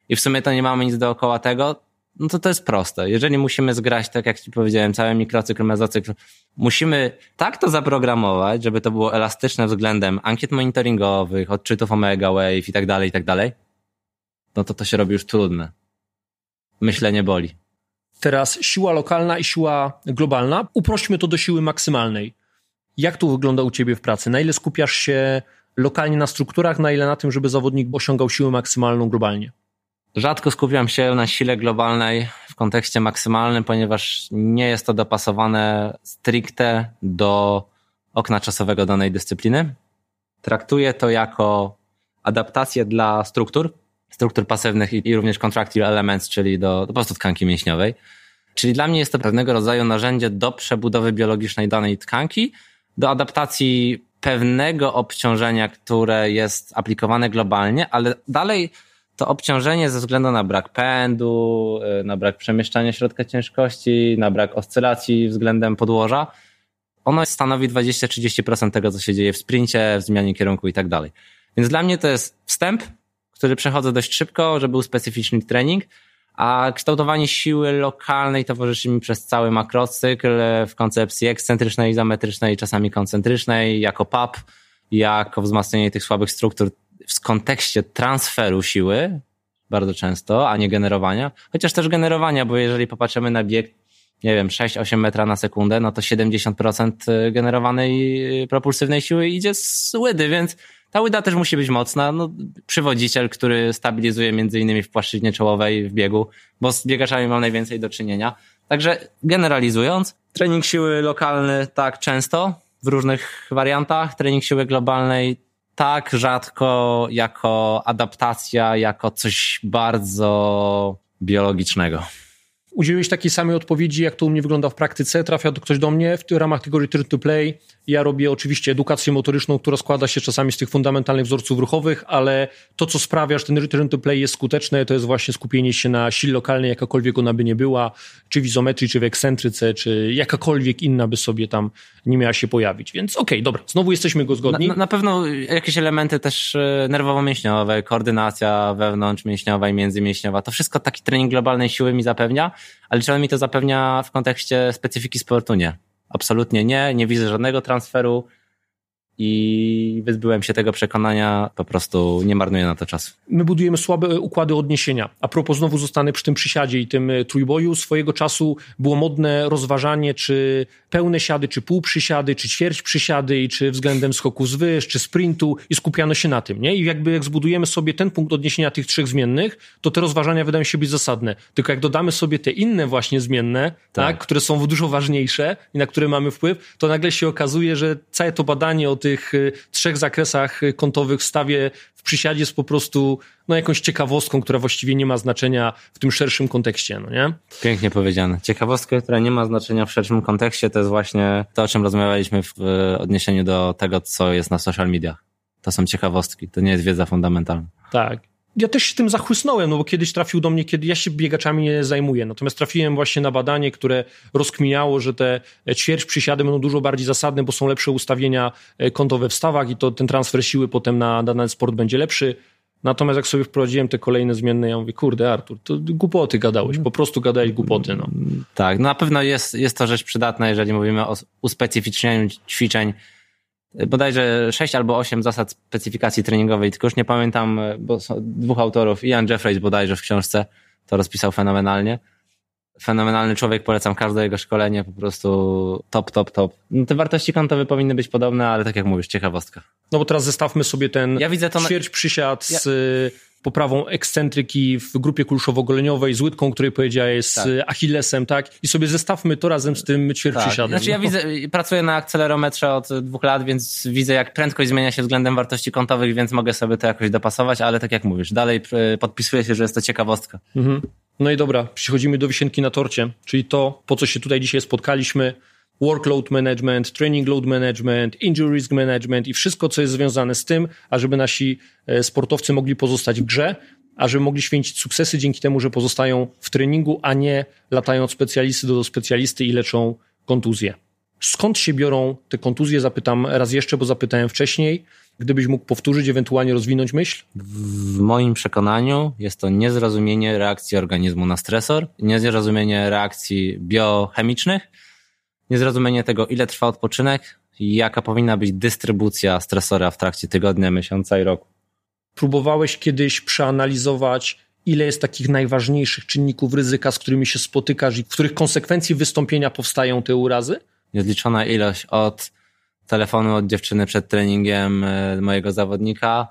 i w sumie to nie mamy nic dookoła tego, no to to jest proste. Jeżeli musimy zgrać, tak jak ci powiedziałem, cały mikrocykl, mezocykl, musimy tak to zaprogramować, żeby to było elastyczne względem ankiet monitoringowych, odczytów Omega Wave i tak dalej, i tak dalej, no to to się robi już trudne. Myślenie boli. Teraz siła lokalna i siła globalna. Uprośćmy to do siły maksymalnej. Jak to wygląda u ciebie w pracy? Na ile skupiasz się lokalnie na strukturach, na ile na tym, żeby zawodnik osiągał siłę maksymalną globalnie? Rzadko skupiam się na sile globalnej w kontekście maksymalnym, ponieważ nie jest to dopasowane stricte do okna czasowego danej dyscypliny. Traktuję to jako adaptację dla struktur, struktur pasywnych i, również contractile elements, czyli do, do po prostu tkanki mięśniowej. Czyli dla mnie jest to pewnego rodzaju narzędzie do przebudowy biologicznej danej tkanki, do adaptacji pewnego obciążenia, które jest aplikowane globalnie, ale dalej to obciążenie ze względu na brak pędu, y, na brak przemieszczania środka ciężkości, na brak oscylacji względem podłoża, ono stanowi 20-30% tego, co się dzieje w sprincie, w zmianie kierunku i tak dalej. Więc dla mnie to jest wstęp, który przechodzę dość szybko, żeby był specyficzny trening, a kształtowanie siły lokalnej towarzyszy mi przez cały makrocykl w koncepcji ekscentrycznej, izometrycznej, czasami koncentrycznej, jako PAP, jako wzmacnianie tych słabych struktur w kontekście transferu siły, bardzo często, a nie generowania, chociaż też generowania, bo jeżeli popatrzymy na bieg, nie wiem, 6-8 metra na sekundę, no to 70% generowanej propulsywnej siły idzie z łydy, więc ta łyda też musi być mocna. No, przywodziciel, który stabilizuje między innymi w płaszczyźnie czołowej w biegu, bo z biegaczami mam najwięcej do czynienia. Także generalizując, trening siły lokalny tak często, w różnych wariantach, trening siły globalnej tak rzadko jako adaptacja, jako coś bardzo biologicznego udzieliłeś takiej samej odpowiedzi, jak to u mnie wygląda w praktyce. Trafia to ktoś do mnie w ramach tego return to play. Ja robię oczywiście edukację motoryczną, która składa się czasami z tych fundamentalnych wzorców ruchowych, ale to, co sprawia, że ten return to play jest skuteczne, to jest właśnie skupienie się na sile lokalnej, jakakolwiek ona by nie była, czy w izometrii, czy w ekscentryce, czy jakakolwiek inna by sobie tam nie miała się pojawić. Więc okej, okay, dobra, znowu jesteśmy go zgodni. Na, na pewno jakieś elementy też e, nerwowo-mięśniowe, koordynacja wewnątrz-mięśniowa i międzymięśniowa, to wszystko taki trening globalnej siły mi zapewnia, ale czy on mi to zapewnia w kontekście specyfiki sportu? Nie. Absolutnie nie. Nie widzę żadnego transferu i wyzbyłem się tego przekonania, po prostu nie marnuję na to czasu. My budujemy słabe układy odniesienia. A propos, znowu zostanę przy tym przysiadzie i tym e, trójboju. Swojego czasu było modne rozważanie, czy pełne siady, czy pół przysiady, czy ćwierć przysiady, i czy względem skoku z wyż, czy sprintu i skupiano się na tym. Nie? I jakby jak zbudujemy sobie ten punkt odniesienia tych trzech zmiennych, to te rozważania wydają się być zasadne. Tylko jak dodamy sobie te inne właśnie zmienne, tak. tak które są dużo ważniejsze i na które mamy wpływ, to nagle się okazuje, że całe to badanie o tych y, trzech zakresach y, kątowych w stawie w przysiadzie jest po prostu no, jakąś ciekawostką, która właściwie nie ma znaczenia w tym szerszym kontekście, no nie? Pięknie powiedziane. Ciekawostka, która nie ma znaczenia w szerszym kontekście, to jest właśnie to, o czym rozmawialiśmy w odniesieniu do tego, co jest na social mediach. To są ciekawostki, to nie jest wiedza fundamentalna. Tak ja też się tym zachłysnąłem, no bo kiedyś trafił do mnie, kiedy ja się biegaczami nie zajmuję, natomiast trafiłem właśnie na badanie, które rozkminiało, że te ćwierć przysiady będą dużo bardziej zasadne, bo są lepsze ustawienia e, kątowe w stawach i to ten transfer siły potem na dany sport będzie lepszy. Natomiast jak sobie wprowadziłem te kolejne zmienne, ja mówię, kurde Artur, to głupoty gadałeś, po prostu gadałeś głupoty. No. Tak, na pewno jest, jest to rzecz przydatna, jeżeli mówimy o uspecyficznieniu ćwiczeń bodajże 6 albo 8 zasad specyfikacji treningowej, tylko już nie pamiętam, bo są dwóch autorów, Ian Jeffreys bodajże w książce to rozpisał fenomenalnie. Fenomenalny człowiek, polecam każde jego szkolenie, po prostu top, top, top. No te wartości kątowe powinny być podobne, ale tak jak mówisz, ciekawostka. No bo teraz zestawmy sobie ten ja widzę to ćwierć przysiad ja... poprawą ekscentryki w grupie kulszowo-goleniowej, z łydką, której powiedziałeś, tak. z Achillesem, tak? I sobie zestawmy to razem z tym ćwierćprzysiadem. Tak. Znaczy ja no. widzę, pracuję na akcelerometrze od dwóch lat, więc widzę jak prędkość zmienia się względem wartości kątowych, więc mogę sobie to jakoś dopasować, ale tak jak mówisz, dalej e, podpisuję się, że jest to ciekawostka. Mhm. No i dobra, przechodzimy do wisienki na torcie, czyli to, po co się tutaj dzisiaj spotkaliśmy, workload management, training load management, injury risk management i wszystko, co jest związane z tym, ażeby nasi e, sportowcy mogli pozostać w grze, a żeby mogli święcić sukcesy dzięki temu, że pozostają w treningu, a nie latają od specjalisty do specjalisty i leczą kontuzje. Skąd się biorą te kontuzje? Zapytam raz jeszcze, bo zapytałem wcześniej. Gdybyś mógł powtórzyć, ewentualnie rozwinąć myśl? W moim przekonaniu jest to niezrozumienie reakcji organizmu na stresor, niezrozumienie reakcji biochemicznych, niezrozumienie tego, ile trwa odpoczynek i jaka powinna być dystrybucja stresora w trakcie tygodnia, miesiąca i roku. Próbowałeś kiedyś przeanalizować, ile jest takich najważniejszych czynników ryzyka, z którymi się spotykasz i w których konsekwencji wystąpienia powstają te urazy? Niezliczona ilość od telefonu od dziewczyny przed treningiem e, mojego zawodnika,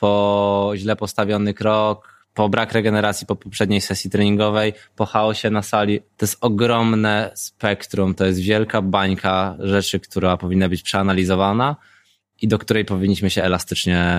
po źle postawiony krok, po brak regeneracji po poprzedniej sesji treningowej, po chaosie na sali. To jest ogromne spektrum, to jest wielka bańka rzeczy, która powinna być przeanalizowana i do której powinniśmy się elastycznie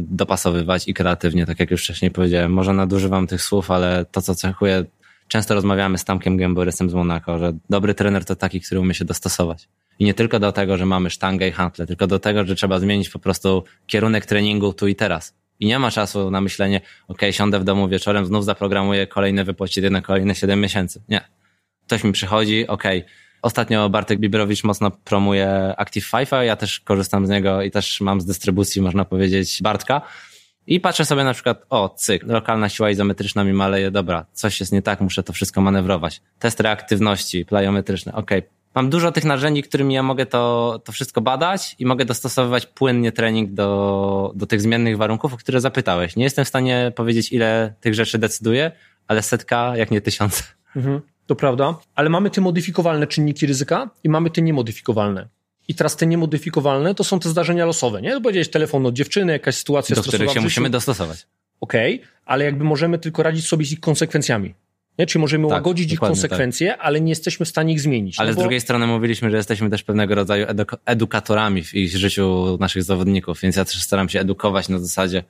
dopasowywać i kreatywnie, tak jak już wcześniej powiedziałem. Może nadużywam tych słów, ale to, co cechuje, często rozmawiamy z Tamkiem Gęborysem z Monaco, że dobry trener to taki, który umie się dostosować. I nie tylko do tego, że mamy sztangę i hantle, tylko do tego, że trzeba zmienić po prostu kierunek treningu tu i teraz. I nie ma czasu na myślenie, ok, siądę w domu wieczorem, znów zaprogramuję kolejne wypłaciny na kolejne 7 miesięcy. Nie. Ktoś mi przychodzi, ok, Ostatnio Bartek Biberowicz mocno promuje Active Five, ja też korzystam z niego i też mam z dystrybucji, można powiedzieć, Bartka. I patrzę sobie na przykład, o, cyk, lokalna siła izometryczna mi maleje, dobra, coś jest nie tak, muszę to wszystko manewrować. Test reaktywności, plyometryczne, ok. Mam dużo tych narzędzi, którymi ja mogę to, to wszystko badać i mogę dostosowywać płynnie trening do, do tych zmiennych warunków, o które zapytałeś. Nie jestem w stanie powiedzieć, ile tych rzeczy decyduje, ale setka, jak nie tysiące. Mhm to prawda, ale mamy te modyfikowalne czynniki ryzyka i mamy te niemodyfikowalne. I teraz te niemodyfikowalne to są te zdarzenia losowe, nie? To powiedziałeś telefon od dziewczyny, jakaś sytuacja Do których się musimy dostosować. Okej, okay, ale jakby możemy tylko radzić sobie z ich konsekwencjami. Nie? Czyli możemy tak, łagodzić ich konsekwencje, tak. ale nie jesteśmy w stanie ich zmienić. Ale no z bo... drugiej strony mówiliśmy, że jesteśmy też pewnego rodzaju eduk edukatorami w ich życiu naszych zawodników, więc ja też staram się edukować na zasadzie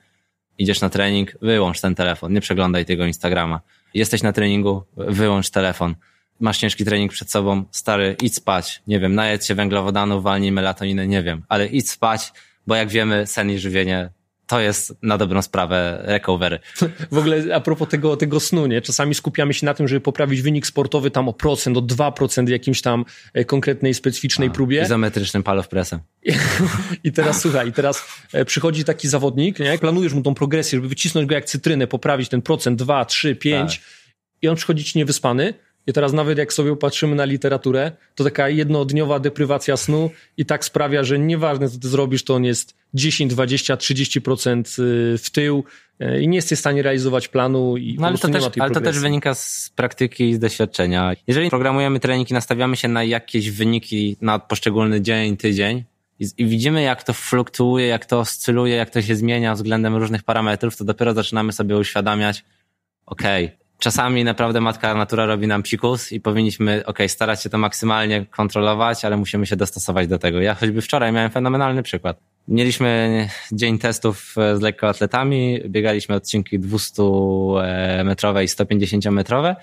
idziesz na trening, wyłącz ten telefon, nie przeglądaj tego Instagrama jesteś na treningu, wyłącz telefon. Masz ciężki trening przed sobą, stary, idź spać. Nie wiem, najedz się węglowodanów, walnij melatoninę, nie wiem, ale idź spać, bo jak wiemy, sen i żywienie to jest na dobrą sprawę recovery. [LAUGHS] W ogóle a propos tego, tego snu, nie? Czasami skupiamy się na tym, żeby poprawić wynik sportowy tam o procent, o 2% w jakimś tam e, konkretnej, specyficznej a, próbie. Izometrycznym palow pressem. [LAUGHS] I teraz słuchaj, i teraz e, przychodzi taki zawodnik, nie? planujesz mu tą progresję, żeby wycisnąć go jak cytrynę, poprawić ten procent 2, 3, 5 tak. i on przychodzi ci niewyspany i teraz nawet jak sobie patrzymy na literaturę, to taka jednodniowa deprywacja snu i tak sprawia, że nieważne co ty zrobisz, to on jest 10, 20, 30% w tył y, i nie jesteś w stanie realizować planu i no, ale to, też, ale to też wynika z praktyki i z doświadczenia. Jeżeli programujemy trening i nastawiamy się na jakieś wyniki na poszczególny dzień, tydzień, i, i widzimy, jak to fluktuuje, jak to oscyluje, jak to się zmienia względem różnych parametrów, to dopiero zaczynamy sobie uświadamiać, okej, okay, czasami naprawdę matka natura robi nam psikus i powinniśmy, ok, starać się to maksymalnie kontrolować, ale musimy się dostosować do tego. Ja choćby wczoraj miałem fenomenalny przykład. Mieliśmy dzień testów z lekkoatletami, biegaliśmy odcinki 200-metrowe i 150-metrowe.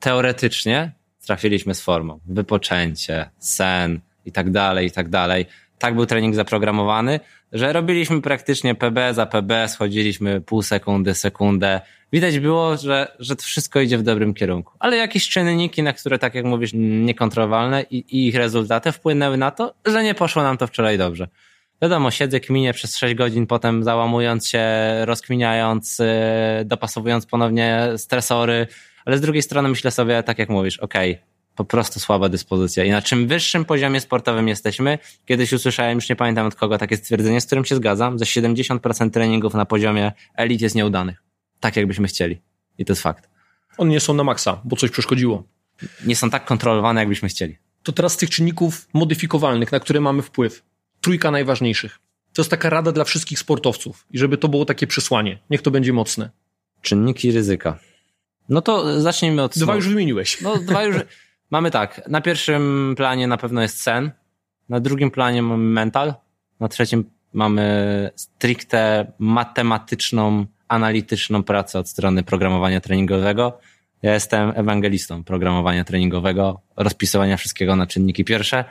Teoretycznie trafiliśmy z formą. Wypoczęcie, sen i tak dalej, i tak dalej. Tak był trening zaprogramowany, że robiliśmy praktycznie PB za PB, schodziliśmy pół sekundy, sekundę, widać było, że, że to wszystko idzie w dobrym kierunku. Ale jakieś czynniki, na które, tak jak mówisz, niekontrolowalne i, i ich rezultaty wpłynęły na to, że nie poszło nam to wczoraj dobrze. Wiadomo, siedzę, kminie przez 6 godzin, potem załamując się, rozkminiając, e, dopasowując ponownie stresory, ale z drugiej strony myślę sobie, tak jak mówisz, okej, okay, po prostu słaba dyspozycja. I na czym wyższym poziomie sportowym jesteśmy, kiedyś usłyszałem, już nie pamiętam od kogo, takie stwierdzenie, z którym się zgadzam, że 70% treningów na poziomie elit jest nieudanych tak, jakbyśmy chcieli. I to jest fakt. One nie są na maksa, bo coś przeszkodziło. Nie są tak kontrolowane, jakbyśmy chcieli. To teraz z tych czynników modyfikowalnych, na które mamy wpływ. Trójka najważniejszych. To jest taka rada dla wszystkich sportowców. I żeby to było takie przesłanie. Niech to będzie mocne. Czynniki ryzyka. No to zacznijmy od Dwa już wymieniłeś. No dwa już... [LAUGHS] mamy tak. Na pierwszym planie na pewno jest sen. Na drugim planie mamy mental. Na trzecim mamy stricte matematyczną analityczną pracę od strony programowania treningowego. Ja jestem ewangelistą programowania treningowego, rozpisywania wszystkiego na czynniki pierwsze.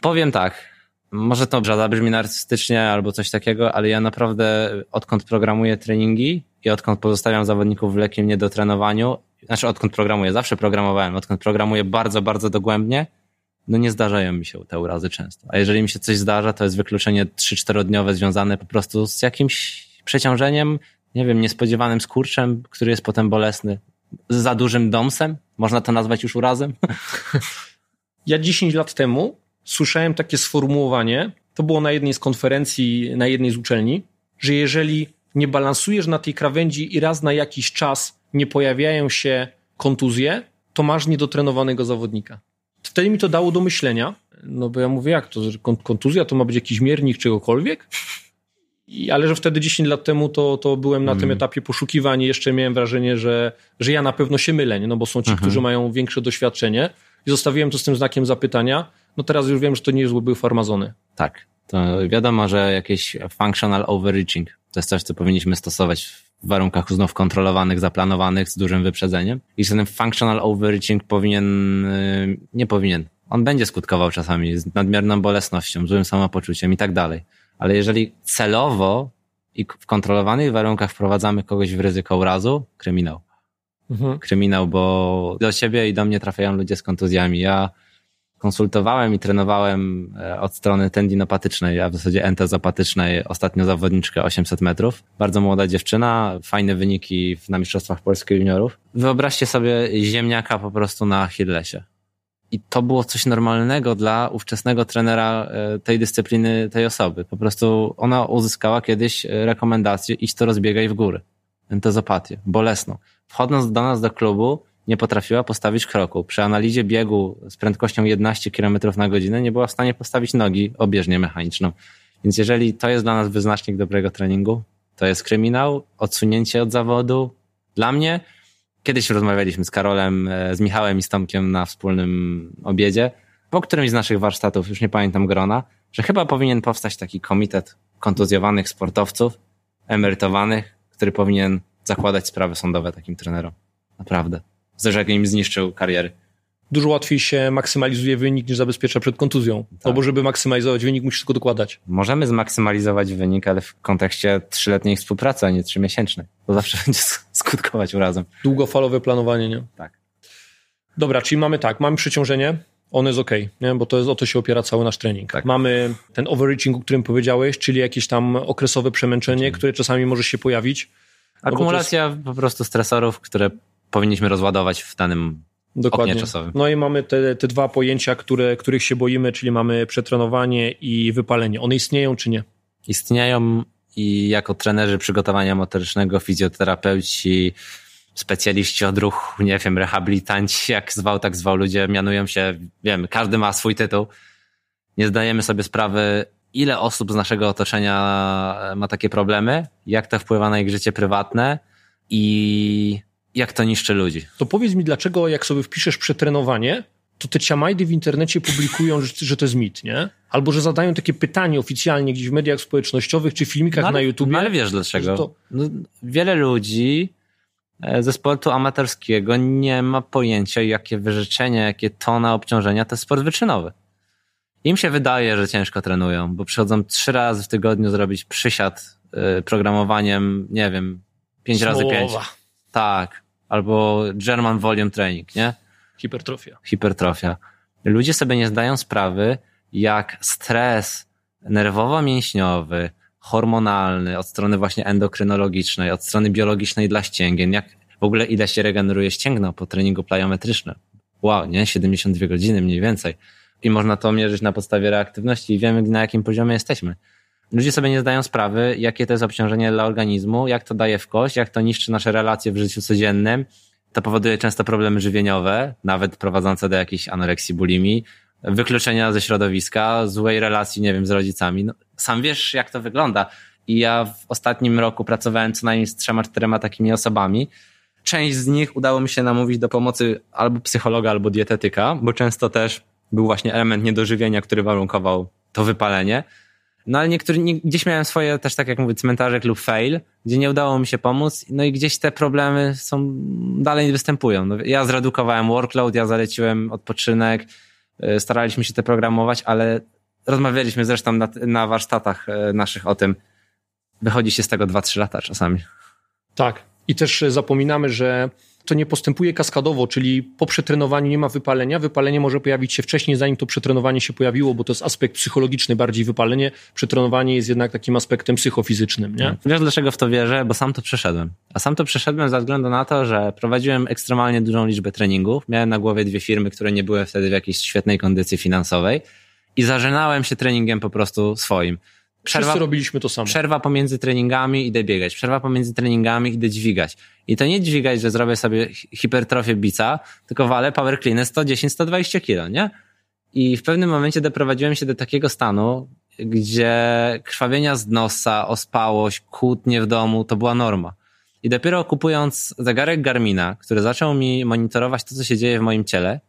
Powiem tak, może to zabrzmi narcystycznie albo coś takiego, ale ja naprawdę odkąd programuję treningi i odkąd pozostawiam zawodników w lekkim niedotrenowaniu, znaczy odkąd programuję, zawsze programowałem, odkąd programuję bardzo, bardzo dogłębnie, no nie zdarzają mi się te urazy często. A jeżeli mi się coś zdarza, to jest wykluczenie 3-4 dniowe związane po prostu z jakimś przeciążeniem, nie wiem, niespodziewanym skurczem, który jest potem bolesny. Z za dużym domsem? Można to nazwać już urazem? [LAUGHS] Ja 10 lat temu słyszałem takie sformułowanie, to było na jednej z konferencji, na jednej z uczelni, że jeżeli nie balansujesz na tej krawędzi i raz na jakiś czas nie pojawiają się kontuzje, to masz niedotrenowanego zawodnika. Wtedy mi to dało do myślenia, no bo ja mówię, jak to, że kontuzja to ma być jakiś miernik czegokolwiek? I, ale że wtedy 10 lat temu to, to byłem na mm. tym etapie poszukiwań i jeszcze miałem wrażenie, że, że ja na pewno się mylę, nie? no bo są ci, mhm. którzy mają większe doświadczenie i zostawiłem to z tym znakiem zapytania. No teraz już wiem, że to nie jest były farmazony. Tak, to wiadomo, że jakieś functional overreaching to jest coś, co powinniśmy stosować w warunkach znów kontrolowanych, zaplanowanych, z dużym wyprzedzeniem. I ten functional overreaching powinien, y, nie powinien, on będzie skutkował czasami z nadmierną bolesnością, złym samopoczuciem i tak dalej. Ale jeżeli celowo i w kontrolowanych warunkach wprowadzamy kogoś w ryzyko urazu, kryminał. Mhm. Kryminał, bo do ciebie i do mnie trafiają ludzie z kontuzjami. Ja konsultowałem i trenowałem e, od strony tendinopatycznej, a w zasadzie entezopatycznej ostatnio zawodniczkę 800 metrów. Bardzo młoda dziewczyna, fajne wyniki na Mistrzostwach Polskich Juniorów. Wyobraźcie sobie ziemniaka po prostu na Achillesie. I to było coś normalnego dla ówczesnego trenera e, tej dyscypliny, tej osoby. Po prostu ona uzyskała kiedyś e, rekomendację iść to rozbiegaj w góry. Entezopatię, bolesną. Wchodząc do nas do klubu, nie potrafiła postawić kroku. Przy analizie biegu z prędkością 11 km na godzinę nie była w stanie postawić nogi obieżnie mechaniczną. Więc jeżeli to jest dla nas wyznacznik dobrego treningu, to jest kryminał, odsunięcie od zawodu. Dla mnie, kiedyś rozmawialiśmy z Karolem, e, z Michałem i z Tomkiem na wspólnym obiedzie, po którymś z naszych warsztatów, już nie pamiętam grona, że chyba powinien powstać taki komitet kontuzjowanych sportowców, emerytowanych, który powinien zakładać sprawy sądowe takim trenerom. Naprawdę że im zniszczył kariery. Dużo łatwiej się maksymalizuje wynik niż zabezpiecza przed kontuzją. Tak. No bo żeby maksymalizować wynik, musisz tylko dokładać. Możemy zmaksymalizować wynik, ale w kontekście trzyletniej współpracy, a nie trzymiesięcznej. To zawsze [LAUGHS] będzie skutkować urazem. Długofalowe planowanie, nie? Tak. Dobra, czyli mamy tak, mamy przyciążenie, on jest ok, nie? bo to jest, o to się opiera cały nasz trening. Tak. Mamy ten overreaching, o którym powiedziałeś, czyli jakieś tam okresowe przemęczenie, które czasami może się pojawić. No Akumulacja jest... po prostu stresorów, które powinniśmy rozładować w danym Dokładnie. No i mamy te, te dwa pojęcia, które, których się boimy, czyli mamy przetrenowanie i wypalenie. One istnieją czy nie? Istnieją i jako trenerzy przygotowania motorycznego, fizjoterapeuci, specjaliści od ruchu, nie wiem, rehabilitanci, jak zwał, tak zwał ludzie, mianują się, wiem, każdy ma swój tytuł. Nie zdajemy sobie sprawy, ile osób z naszego otoczenia ma takie problemy, jak to wpływa na ich życie prywatne i jak to niszczy ludzi. To powiedz mi, dlaczego jak sobie wpiszesz przetrenowanie, to te ciamajdy w internecie publikują, że, że to jest mit, nie? Albo że zadają takie pytanie oficjalnie gdzieś w mediach społecznościowych czy filmikach no ale, na YouTube. No ale wiesz dlaczego? To... No, wiele ludzi e, ze sportu amatorskiego nie ma pojęcia, jakie wyrzeczenia, jakie tona obciążenia to jest sport wyczynowy. Im się wydaje, że ciężko trenują, bo przychodzą trzy razy w tygodniu zrobić przysiad y, programowaniem, nie wiem, pięć Smołowa. razy pięć. Tak albo German Volume Training, nie? Hipertrofia. Hipertrofia. Ludzie sobie nie zdają sprawy, jak stres nerwowo-mięśniowy, hormonalny, od strony właśnie endokrynologicznej, od strony biologicznej dla ścięgien, jak w ogóle ile się regeneruje ścięgno po treningu plyometrycznym. Wow, nie? 72 godziny mniej więcej. I można to mierzyć na podstawie reaktywności i wiemy, na jakim poziomie jesteśmy ludzie sobie nie zdają sprawy, jakie to jest obciążenie dla organizmu, jak to daje w kość, jak to niszczy nasze relacje w życiu codziennym. To powoduje często problemy żywieniowe, nawet prowadzące do jakiejś anoreksji, bulimi, wykluczenia ze środowiska, złej relacji, nie wiem, z rodzicami. No, sam wiesz, jak to wygląda. I ja w ostatnim roku pracowałem co najmniej z trzema, czterema takimi osobami. Część z nich udało mi się namówić do pomocy albo psychologa, albo dietetyka, bo często też był właśnie element niedożywienia, który warunkował to wypalenie. No ale niektórzy, nie, gdzieś miałem swoje też tak jak mówię, cmentarzek lub fail, gdzie nie udało mi się pomóc, no i gdzieś te problemy są, dalej występują. No, ja zredukowałem workload, ja zaleciłem odpoczynek, y, staraliśmy się te programować, ale rozmawialiśmy zresztą na, na warsztatach y, naszych o tym. Wychodzi się z tego 2-3 lata czasami. Tak. I też zapominamy, że to nie postępuje kaskadowo, czyli po przetrenowaniu nie ma wypalenia. Wypalenie może pojawić się wcześniej, zanim to przetrenowanie się pojawiło, bo to jest aspekt psychologiczny bardziej wypalenie. Przetrenowanie jest jednak takim aspektem psychofizycznym. Nie? Wiesz dlaczego w to wierzę? Bo sam to przeszedłem. A sam to przeszedłem ze względu na to, że prowadziłem ekstremalnie dużą liczbę treningów. Miałem na głowie dwie firmy, które nie były wtedy w jakiejś świetnej kondycji finansowej i zażynałem się treningiem po prostu swoim. Przerwa, Wszyscy robiliśmy to samo. Przerwa pomiędzy treningami, idę biegać. Przerwa pomiędzy treningami, idę dźwigać. I to nie dźwigać, że zrobię sobie hipertrofię bica, tylko walę power clean 110-120 kilo, nie? I w pewnym momencie doprowadziłem się do takiego stanu, gdzie krwawienia z nosa, ospałość, kłótnie w domu to była norma. I dopiero kupując zegarek Garmina, który zaczął mi monitorować to, co się dzieje w moim ciele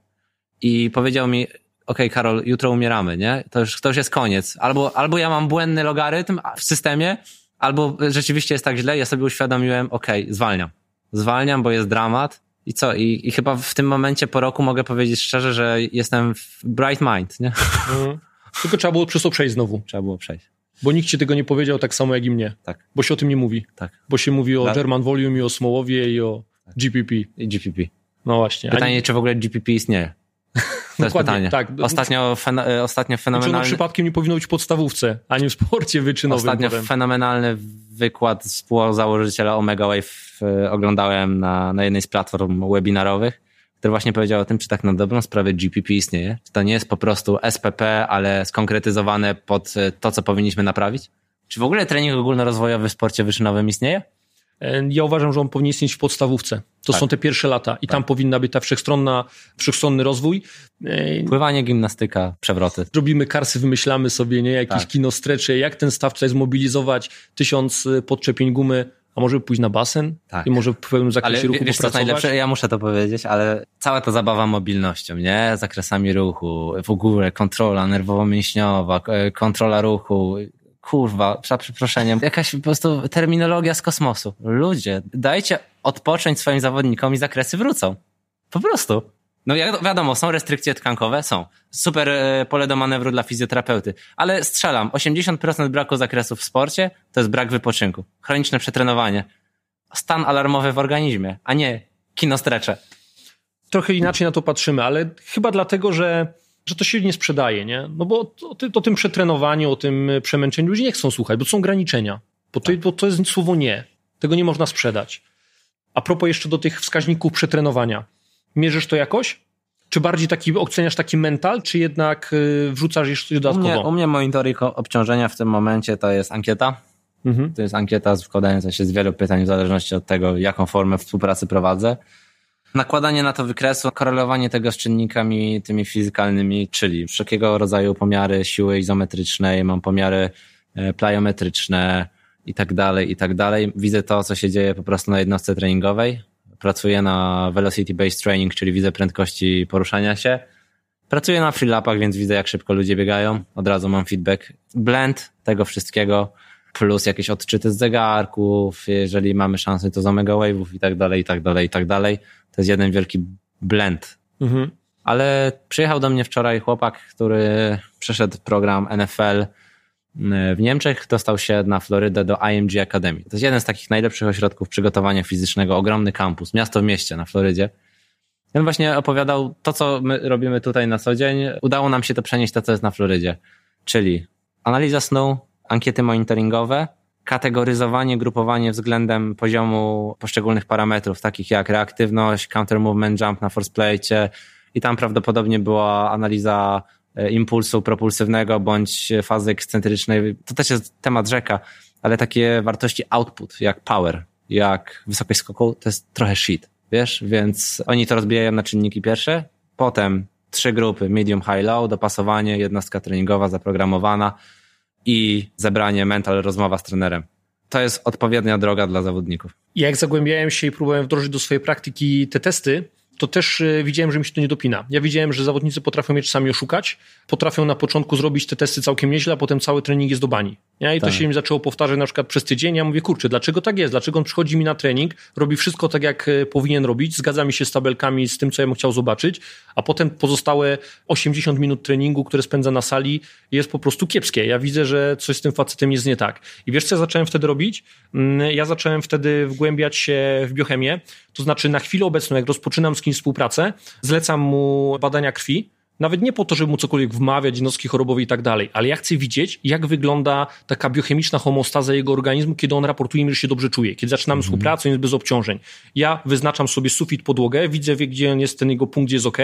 i powiedział mi, OK, Karol, jutro umieramy, nie? To już, to już jest koniec. Albo, albo ja mam błędny logarytm w systemie, albo rzeczywiście jest tak źle, ja sobie uświadomiłem, OK, zwalniam. Zwalniam, bo jest dramat. I co? I, I chyba w tym momencie po roku mogę powiedzieć szczerze, że jestem w bright mind, nie? Mhm. Tylko trzeba było przez to przejść znowu. Trzeba było przejść. Bo nikt ci tego nie powiedział tak samo jak i mnie. Tak. Bo się o tym nie mówi. Tak. Bo się mówi o Dla- German Volume i o Smołowie i o GPP. I GPP. No właśnie. Pytanie, czy w ogóle GPP istnieje? To jest Dokładnie, pytanie. tak. Ostatnio, fena, e, ostatnio Czy ono fenomenalny, przypadkiem nie powinno być w podstawówce, a nie w sporcie wyczynowym. ostatnio potem. fenomenalny wykład współzałożyciela Omega Wave e, oglądałem na, na jednej z platform webinarowych, który właśnie powiedział o tym, czy tak na dobrą sprawę GPP istnieje. Czy to nie jest po prostu SPP, ale skonkretyzowane pod e, to, co powinniśmy naprawić? Czy w ogóle trening ogólnorozwojowy w sporcie wyczynowym istnieje? E, Ja uważam, że on powinien istnieć w podstawówce. To Tak. są te pierwsze lata i tam powinna być ta wszechstronna, wszechstronny rozwój. E, Pływanie, gimnastyka, przewroty. Robimy karsy, wymyślamy sobie, nie? Jakieś Tak. kino strecze, jak ten staw tutaj zmobilizować, tysiąc e, podczepień gumy, a może pójść na basen Tak. i może w pewnym Ale zakresie ruchu wie- wiesz, co jest popracować. najlepsze? Ja muszę to powiedzieć, ale cała ta zabawa mobilnością, nie? Zakresami ruchu, w ogóle kontrola nerwowo-mięśniowa, kontrola ruchu, kurwa, za przeproszeniem, jakaś po prostu terminologia z kosmosu. Ludzie, dajcie odpocząć swoim zawodnikom i zakresy wrócą. Po prostu. No jak wiadomo, są restrykcje tkankowe, są. Super e, pole do manewru dla fizjoterapeuty. Ale strzelam, 80% braku zakresu w sporcie to jest brak wypoczynku. Chroniczne przetrenowanie. Stan alarmowy w organizmie, a nie kinostrecze. Trochę inaczej na to patrzymy, ale chyba dlatego, że, że to się nie sprzedaje, nie? No bo o, ty- o tym przetrenowaniu, o tym przemęczeniu ludzie nie chcą słuchać, bo to są ograniczenia. Bo to, bo to jest słowo nie. Tego nie można sprzedać. A propos jeszcze do tych wskaźników przetrenowania. Mierzysz to jakoś? Czy bardziej taki, oceniasz taki mental, czy jednak y, wrzucasz jeszcze U dodatkowo? mnie, u mnie monitoring obciążenia w tym momencie to jest ankieta. Mhm. To jest ankieta składająca się z wielu pytań w zależności od tego, jaką formę współpracy prowadzę. Nakładanie na to wykresu, korelowanie tego z czynnikami tymi fizykalnymi, czyli wszelkiego rodzaju pomiary siły izometrycznej, mam pomiary e, plyometryczne i tak dalej, i tak dalej. Widzę to, co się dzieje po prostu na jednostce treningowej. Pracuję na velocity based training, czyli widzę prędkości poruszania się. Pracuję na freelapach, więc widzę, jak szybko ludzie biegają. Od razu mam feedback. Blend tego wszystkiego, plus jakieś odczyty z zegarków, jeżeli mamy szansę, to z Omega Wave'ów i tak dalej, i tak dalej, i tak dalej. To jest jeden wielki blend. Mhm. Ale przyjechał do mnie wczoraj chłopak, który przeszedł program NFL w Niemczech, dostał się na Florydę do IMG Academy. To jest jeden z takich najlepszych ośrodków przygotowania fizycznego, ogromny kampus, miasto w mieście na Florydzie. On właśnie opowiadał to, co my robimy tutaj na co dzień. Udało nam się to przenieść to, co jest na Florydzie. Czyli analiza snu, ankiety monitoringowe, kategoryzowanie, grupowanie względem poziomu poszczególnych parametrów, takich jak reaktywność, counter movement jump na force plate i tam prawdopodobnie była analiza e, impulsu propulsywnego bądź fazy ekscentrycznej. To też jest temat rzeka, ale takie wartości output, jak power, jak wysokość skoku, to jest trochę shit, wiesz? Więc oni to rozbijają na czynniki pierwsze, potem trzy grupy, medium, high, low, dopasowanie, jednostka treningowa zaprogramowana i zebranie mental, rozmowa z trenerem. To jest odpowiednia droga dla zawodników. Jak zagłębiałem się i próbowałem wdrożyć do swojej praktyki te testy, to też e, widziałem, że mi się to nie dopina. Ja widziałem, że zawodnicy potrafią mnie czasami oszukać, potrafią na początku zrobić te testy całkiem nieźle, a potem cały trening jest do bani. Nie? I Tak. to się mi zaczęło powtarzać na przykład przez tydzień. Ja mówię, kurczę, dlaczego tak jest? Dlaczego on przychodzi mi na trening, robi wszystko tak, jak e, powinien robić, zgadza mi się z tabelkami, z tym, co ja bym chciał zobaczyć, a potem pozostałe 80 minut treningu, które spędza na sali, jest po prostu kiepskie. Ja widzę, że coś z tym facetem jest nie tak. I wiesz, co ja zacząłem wtedy robić? Mm, Ja zacząłem wtedy wgłębiać się w biochemię, to znaczy na chwilę obecną, jak rozpoczynam z kimś współpracę, zlecam mu badania krwi, nawet nie po to, żeby mu cokolwiek wmawiać, jednostki chorobowe i tak dalej, ale ja chcę widzieć, jak wygląda taka biochemiczna homostaza jego organizmu, kiedy on raportuje mi, że się dobrze czuje. Kiedy zaczynamy współpracę, on jest bez obciążeń. Ja wyznaczam sobie sufit, podłogę, widzę, gdzie on jest, ten jego punkt, gdzie jest ok.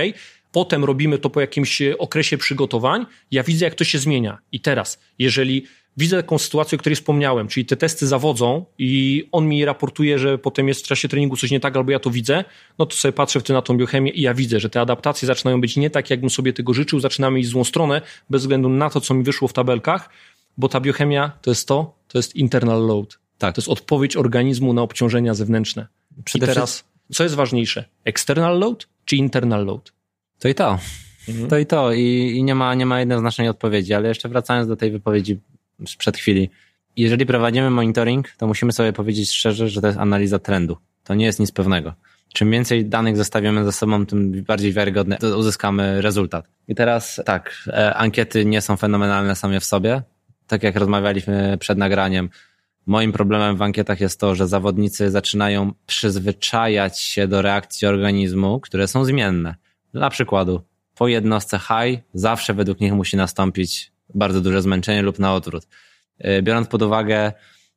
Potem robimy to po jakimś e, okresie przygotowań. Ja widzę, jak to się zmienia. I teraz, jeżeli widzę taką sytuację, o której wspomniałem, czyli te testy zawodzą i on mi raportuje, że potem jest w czasie treningu coś nie tak, albo ja to widzę, no to sobie patrzę wtedy na tą biochemię i ja widzę, że te adaptacje zaczynają być nie tak, jakbym sobie tego życzył, zaczynamy iść w złą stronę, bez względu na to, co mi wyszło w tabelkach, bo ta biochemia to jest to, to jest internal load. Tak. To jest odpowiedź organizmu na obciążenia zewnętrzne. Przede I teraz, co jest ważniejsze? External load czy internal load? To i to. Mhm. To i to. I, I nie ma, nie ma jednoznacznej odpowiedzi, ale jeszcze wracając do tej wypowiedzi sprzed chwili. Jeżeli prowadzimy monitoring, to musimy sobie powiedzieć szczerze, że to jest analiza trendu. To nie jest nic pewnego. Czym więcej danych zostawimy ze sobą, tym bardziej wiarygodny uzyskamy rezultat. I teraz tak, e, ankiety nie są fenomenalne same w sobie. Tak jak rozmawialiśmy przed nagraniem, moim problemem w ankietach jest to, że zawodnicy zaczynają przyzwyczajać się do reakcji organizmu, które są zmienne. Dla przykładu, po jednostce high zawsze według nich musi nastąpić bardzo duże zmęczenie lub na odwrót. Yy, Biorąc pod uwagę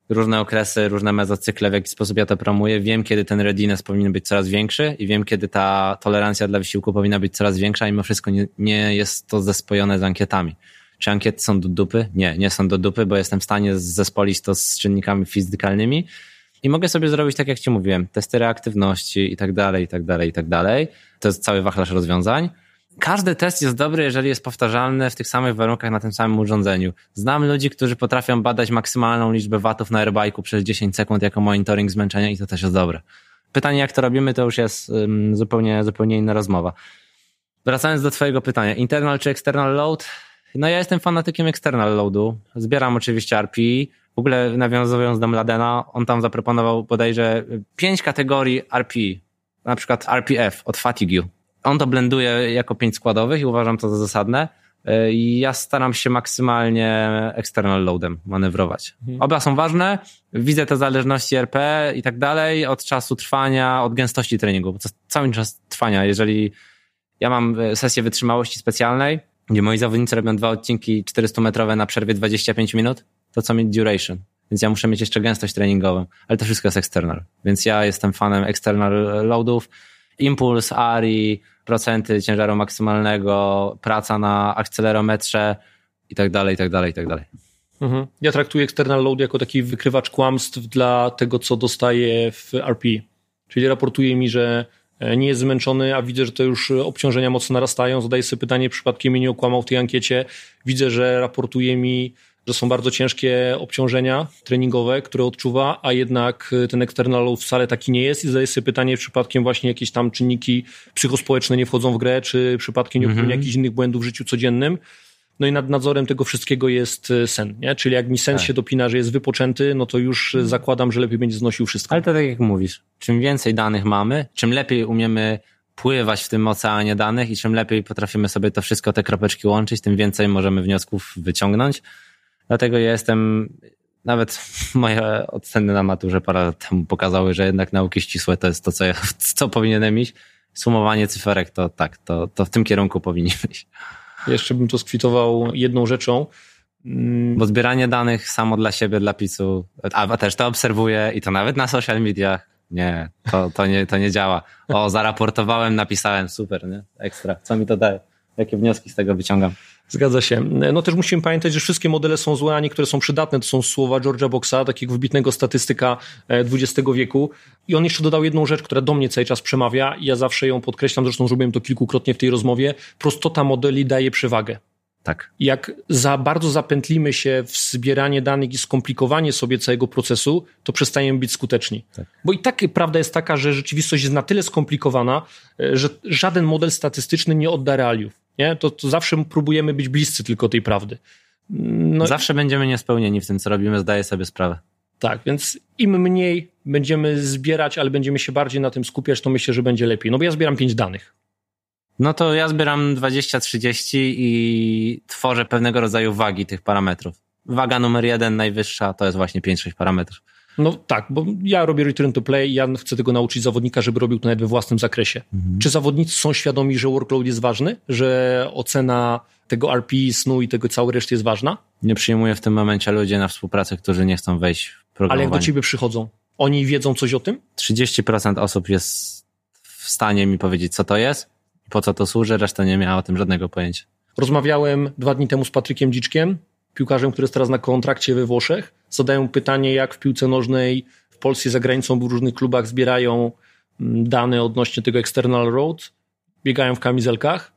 różne okresy, różne mezocykle, w jaki sposób ja to promuję, wiem, kiedy ten readiness powinien być coraz większy i wiem, kiedy ta tolerancja dla wysiłku powinna być coraz większa, mimo wszystko nie, nie jest to zespojone z ankietami. Czy ankiety są do dupy? Nie, nie są do dupy, bo jestem w stanie zespolić to z czynnikami fizykalnymi i mogę sobie zrobić, tak jak Ci mówiłem, testy reaktywności i tak dalej, i tak dalej, i tak dalej. To jest cały wachlarz rozwiązań. Każdy test jest dobry, jeżeli jest powtarzalny w tych samych warunkach na tym samym urządzeniu. Znam ludzi, którzy potrafią badać maksymalną liczbę watów na airbike'u przez 10 sekund jako monitoring zmęczenia i to też jest dobre. Pytanie, jak to robimy, to już jest um, zupełnie, zupełnie inna rozmowa. Wracając do Twojego pytania, internal czy external load? No ja jestem fanatykiem external loadu. Zbieram oczywiście RPI. W ogóle nawiązując do Mladena, on tam zaproponował bodajże pięć kategorii RPI. Na przykład RPF od fatigue. On to blenduje jako pięć składowych i uważam to za zasadne. I ja staram się maksymalnie external loadem manewrować. Mhm. Oba są ważne. Widzę te zależności RP i tak dalej od czasu trwania, od gęstości treningu. Bo to cały czas trwania. Jeżeli ja mam sesję wytrzymałości specjalnej, gdzie moi zawodnicy robią dwa odcinki 400-metrowe na przerwie 25 minut, to co mieć duration. Więc ja muszę mieć jeszcze gęstość treningową, ale to wszystko jest external. Więc ja jestem fanem external loadów. Impuls, ARI, procenty ciężaru maksymalnego, praca na akcelerometrze i tak dalej, i tak dalej, i tak dalej. Mhm. Ja traktuję external load jako taki wykrywacz kłamstw dla tego, co dostaję w RP. Czyli raportuje mi, że e, nie jest zmęczony, a widzę, że to już obciążenia mocno narastają. Zadaję sobie pytanie, przypadkiem mnie nie okłamał w tej ankiecie. Widzę, że raportuje mi, że są bardzo ciężkie obciążenia treningowe, które odczuwa, a jednak ten external wcale taki nie jest. I zadaję sobie pytanie, przypadkiem właśnie jakieś tam czynniki psychospołeczne nie wchodzą w grę, czy przypadkiem nie popełnia Mhm. jakichś innych błędów w życiu codziennym. No i nad nadzorem tego wszystkiego jest e, sen, nie? Czyli jak mi sen Tak. się dopina, że jest wypoczęty, no to już e, zakładam, że lepiej będzie znosił wszystko. Ale to tak jak mówisz, czym więcej danych mamy, czym lepiej umiemy pływać w tym oceanie danych i czym lepiej potrafimy sobie to wszystko, te kropeczki łączyć, tym więcej możemy wniosków wyciągnąć. Dlatego ja jestem, nawet [LAUGHS] moje oceny na maturze parę lat temu pokazały, że jednak nauki ścisłe to jest to, co, ja, [LAUGHS] co powinienem iść. Sumowanie cyferek to tak, to, to w tym kierunku powinniśmy iść. Jeszcze bym to skwitował jedną rzeczą. Mm, Bo zbieranie danych samo dla siebie, dla PiSu, a a też to obserwuję i to nawet na social mediach. Nie, to, to, nie, to nie działa. O, zaraportowałem, napisałem, super, nie? Ekstra. Co mi to daje? Jakie wnioski z tego wyciągam? Zgadza się. No też musimy pamiętać, że wszystkie modele są złe, a niektóre są przydatne. To są słowa George'a Boxa, takiego wybitnego statystyka e, XX wieku. I on jeszcze dodał jedną rzecz, która do mnie cały czas przemawia i ja zawsze ją podkreślam, zresztą zrobiłem to kilkukrotnie w tej rozmowie. Prostota modeli daje przewagę. Tak. jak za bardzo zapętlimy się w zbieranie danych i skomplikowanie sobie całego procesu, to przestajemy być skuteczni. Tak. Bo i tak prawda jest taka, że rzeczywistość jest na tyle skomplikowana, e, że żaden model statystyczny nie odda realiów. Nie? To, to zawsze próbujemy być bliscy tylko tej prawdy. No Zawsze będziemy niespełnieni w tym, co robimy, zdaję sobie sprawę. tak, więc im mniej będziemy zbierać, ale będziemy się bardziej na tym skupiać, to myślę, że będzie lepiej. No bo ja zbieram pięć danych. No to ja zbieram 20-30 i tworzę pewnego rodzaju wagi tych parametrów. Waga numer jeden, najwyższa, to jest właśnie 5-6 parametrów. No tak, bo ja robię return to play i ja chcę tego nauczyć zawodnika, żeby robił to nawet we własnym zakresie. Czy zawodnicy są świadomi, że workload jest ważny? Że ocena tego RP, snu i tego całej reszty jest ważna? Nie przyjmuję w tym momencie ludzi na współpracę, którzy nie chcą wejść w Ale jak programowanie. do ciebie przychodzą, oni wiedzą coś o tym? 30% osób jest w stanie mi powiedzieć, co to jest, po co to służy, reszta nie miała o tym żadnego pojęcia. Rozmawiałem dwa dni temu z Patrykiem Dziczkiem piłkarzem, który jest teraz na kontrakcie we Włoszech. Zadają pytanie, jak w piłce nożnej w Polsce za granicą w różnych klubach zbierają mm, dane odnośnie tego external road, biegają w kamizelkach.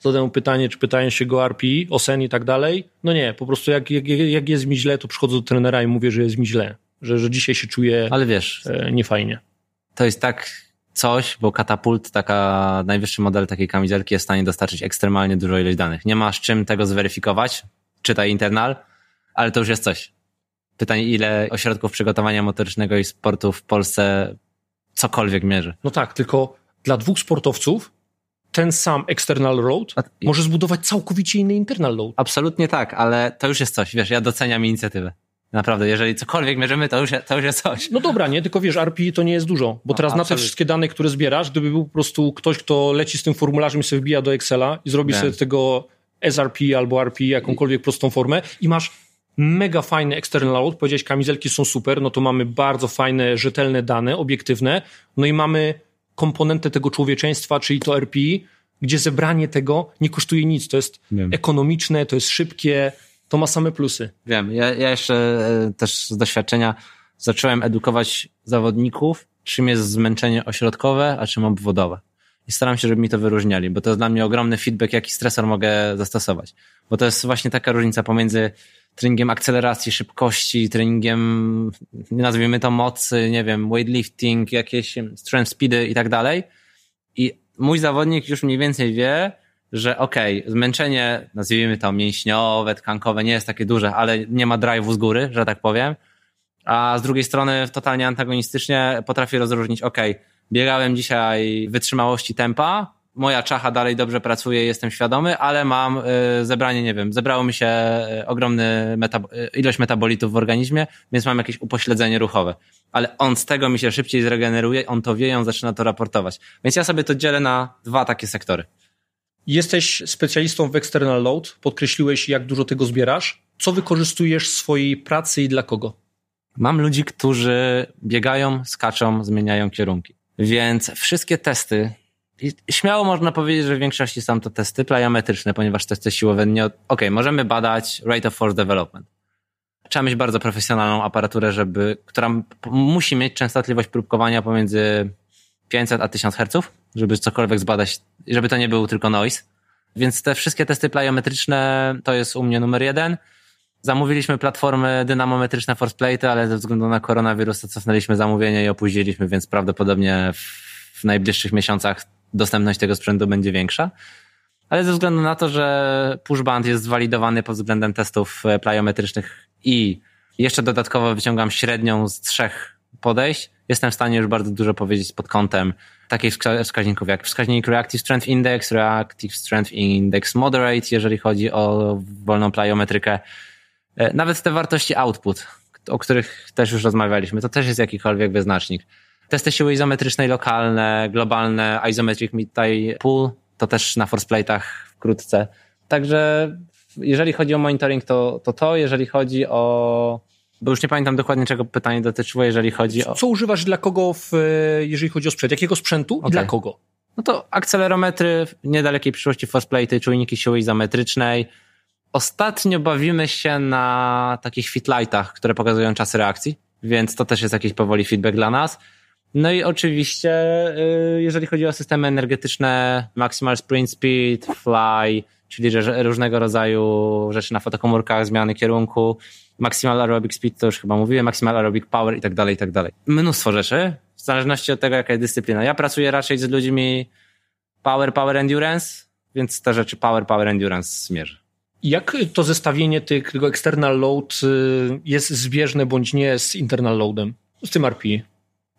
Zadają pytanie, czy pytają się go RPI, o sen i tak dalej. No nie, po prostu jak, jak, jak jest mi źle, to przychodzę do trenera i mówię, że jest mi źle, że, że dzisiaj się czuję Ale wiesz, e, niefajnie. to jest tak coś, bo katapult, taka najwyższy model takiej kamizelki jest w stanie dostarczyć ekstremalnie dużo ilość danych. Nie masz czym tego zweryfikować, czytaj internal, ale to już jest coś. Pytanie, ile ośrodków przygotowania motorycznego i sportu w Polsce cokolwiek mierzy. No tak, tylko dla dwóch sportowców ten sam external load A- może zbudować całkowicie inny internal load. Absolutnie tak, ale to już jest coś. Wiesz, ja doceniam inicjatywę. Naprawdę, jeżeli cokolwiek mierzymy, to już, to już jest coś. No dobra, nie, tylko wiesz, RPI to nie jest dużo, bo No, teraz na te wszystkie dane, które zbierasz, gdyby był po prostu ktoś, kto leci z tym formularzem i sobie wbija do Excela i zrobi Wiem. sobie tego SRP albo RP, jakąkolwiek prostą formę i masz mega fajny external load, powiedziałeś kamizelki są super, no to mamy bardzo fajne, rzetelne dane, obiektywne, no i mamy komponentę tego człowieczeństwa, czyli to RPI, gdzie zebranie tego nie kosztuje nic, to jest Wiem. ekonomiczne, to jest szybkie, to ma same plusy. Wiem, ja, ja jeszcze e, też z doświadczenia zacząłem edukować zawodników, czym jest zmęczenie ośrodkowe, a czym obwodowe. I staram się, żeby mi to wyróżniali, bo to jest dla mnie ogromny feedback, jaki stresor mogę zastosować. Bo to jest właśnie taka różnica pomiędzy treningiem akceleracji, szybkości, treningiem, nazwijmy to mocy, nie wiem, weightlifting, jakieś strength speedy i tak dalej. I mój zawodnik już mniej więcej wie, że okej, zmęczenie, nazwijmy to mięśniowe, tkankowe, nie jest takie duże, ale nie ma drive'u z góry, że tak powiem. A z drugiej strony totalnie antagonistycznie potrafię rozróżnić, okej, biegałem dzisiaj wytrzymałości tempa, moja czacha dalej dobrze pracuje, jestem świadomy, ale mam y, zebranie, nie wiem, zebrało mi się y, ogromny metab- y, ilość metabolitów w organizmie, więc mam jakieś upośledzenie ruchowe. Ale on z tego mi się szybciej zregeneruje, on to wie, on zaczyna to raportować. Więc ja sobie to dzielę na dwa takie sektory. Jesteś specjalistą w external load, podkreśliłeś, jak dużo tego zbierasz. Co wykorzystujesz w swojej pracy i dla kogo? Mam ludzi, którzy biegają, skaczą, zmieniają kierunki. Więc wszystkie testy, śmiało można powiedzieć, że w większości są to testy plyometryczne, ponieważ testy siłowe nie... Okej, okay, możemy badać rate of force development. Trzeba mieć bardzo profesjonalną aparaturę, żeby, która musi mieć częstotliwość próbkowania pomiędzy 500 a 1000 Hz, żeby cokolwiek zbadać, żeby to nie był tylko noise. Więc te wszystkie testy plyometryczne to jest u mnie numer jeden. Zamówiliśmy platformy dynamometryczne Forceplate, ale ze względu na koronawirus to cofnęliśmy zamówienie i opóźniliśmy, więc prawdopodobnie w najbliższych miesiącach dostępność tego sprzętu będzie większa. Ale ze względu na to, że pushband jest zwalidowany pod względem testów e, plyometrycznych i jeszcze dodatkowo wyciągam średnią z trzech podejść, jestem w stanie już bardzo dużo powiedzieć pod kątem takich wska- wskaźników jak wskaźnik Reactive Strength Index, Reactive Strength Index Moderate, jeżeli chodzi o wolną plyometrykę. E, Nawet te wartości output, o których też już rozmawialiśmy, to też jest jakikolwiek wyznacznik. Testy siły izometrycznej lokalne, globalne, isometric mid-tie pool, to też na forceplate'ach wkrótce. Także jeżeli chodzi o monitoring, to, to to, jeżeli chodzi o, bo już nie pamiętam dokładnie czego pytanie dotyczyło, jeżeli chodzi o, Co używasz dla kogo, w, e, jeżeli chodzi o sprzęt? Jakiego sprzętu Okej. dla kogo? no to akcelerometry, w niedalekiej przyszłości forceplate'y, czujniki siły izometrycznej. Ostatnio bawimy się na takich fitlightach, które pokazują czas reakcji, więc to też jest jakiś powoli feedback dla nas. No i oczywiście, y, jeżeli chodzi o systemy energetyczne, maximal sprint speed, fly, czyli różnego rodzaju rzeczy na fotokomórkach, zmiany kierunku, maximal aerobic speed, to już chyba mówiłem, maximal aerobic power i tak dalej, i tak dalej. Mnóstwo rzeczy, w zależności od tego, jaka jest dyscyplina. Ja pracuję raczej z ludźmi power, power endurance, więc te rzeczy power, power endurance zmierzę. Jak to zestawienie tego external load y, jest zbieżne bądź nie z internal loadem? Z tym RPI.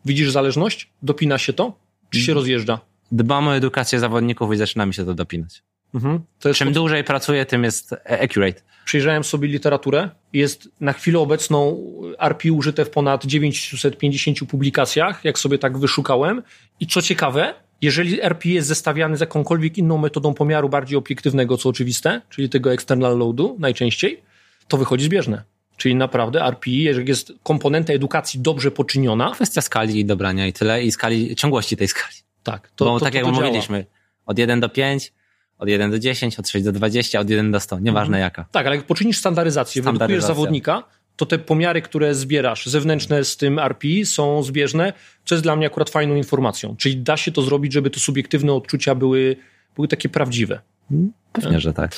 Widzisz zależność? Dopina się to? Czy się rozjeżdża? Dbam o edukację zawodników i zaczyna mi się to dopinać. Mhm. To Czym dłużej pracuję, tym jest accurate. Przejrzałem sobie literaturę. Jest na chwilę obecną RPI użyte w ponad 950 publikacjach, jak sobie tak wyszukałem. I co ciekawe, jeżeli RPI jest zestawiany z jakąkolwiek inną metodą pomiaru bardziej obiektywnego, co oczywiste, czyli tego external loadu najczęściej, to wychodzi zbieżne. Czyli naprawdę RPI, jeżeli jest komponenta edukacji dobrze poczyniona, Kwestia skali i dobrania i tyle, i skali, ciągłości tej skali. tak, to, Bo to, tak to, jak to działa. mówiliśmy, od 1 do 5, od 1 do 10, od 6 do 20, od 1 do 100, nieważne Mhm. jaka. Tak, ale jak poczynisz standaryzację, wyedukujesz zawodnika, to te pomiary, które zbierasz zewnętrzne z tym RPI są zbieżne, co jest dla mnie akurat fajną informacją. Czyli da się to zrobić, żeby te subiektywne odczucia były, były takie prawdziwe. Pewnie, że tak.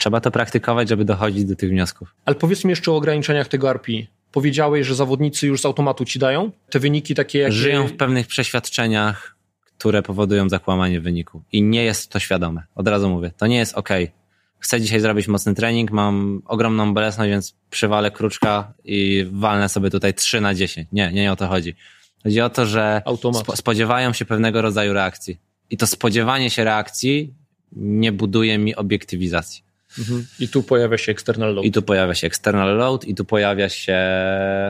Trzeba to praktykować, żeby dochodzić do tych wniosków. Ale powiedz mi jeszcze o ograniczeniach tego RPI. Powiedziałeś, że zawodnicy już z automatu ci dają te wyniki takie, jak Żyją w pewnych przeświadczeniach, które powodują zakłamanie wyniku. I nie jest to świadome. Od razu mówię. To nie jest ok. Chcę dzisiaj zrobić mocny trening, mam ogromną bolesność, więc przywalę kruczka i walnę sobie tutaj 3 na 10. Nie, nie o to chodzi. Chodzi o to, że spo, spodziewają się pewnego rodzaju reakcji. I to spodziewanie się reakcji nie buduje mi obiektywizacji. Mhm. I tu pojawia się external load. I tu pojawia się external load, i tu pojawia się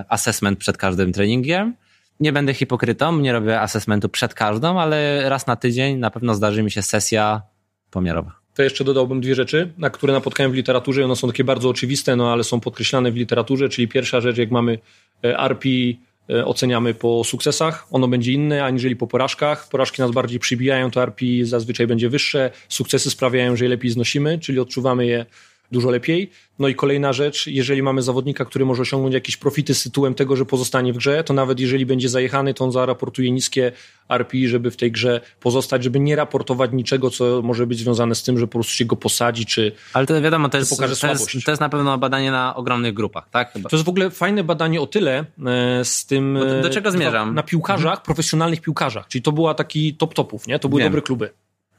assessment przed każdym treningiem. Nie będę hipokrytą, nie robię assessmentu przed każdą, ale raz na tydzień na pewno zdarzy mi się sesja pomiarowa. To jeszcze dodałbym dwie rzeczy, na które napotkałem w literaturze one są takie bardzo oczywiste, no ale są podkreślane w literaturze, czyli pierwsza rzecz, jak mamy e, RPI, e, oceniamy po sukcesach, ono będzie inne aniżeli po porażkach. Porażki nas bardziej przybijają, to RPI zazwyczaj będzie wyższe, sukcesy sprawiają, że je lepiej znosimy, czyli odczuwamy je dużo lepiej. No i kolejna rzecz, jeżeli mamy zawodnika, który może osiągnąć jakieś profity z tytułem tego, że pozostanie w grze, to nawet jeżeli będzie zajechany, to on zaraportuje niskie RPI, żeby w tej grze pozostać, żeby nie raportować niczego, co może być związane z tym, że po prostu się go posadzi, czy... Ale to wiadomo, to jest, to jest, to jest na pewno badanie na ogromnych grupach, tak? Chyba. To jest w ogóle fajne badanie o tyle e, z tym... Bo do- do e, czego zmierzam? Na piłkarzach, profesjonalnych piłkarzach, czyli to była taki top topów, nie? To były Wiem. dobre kluby.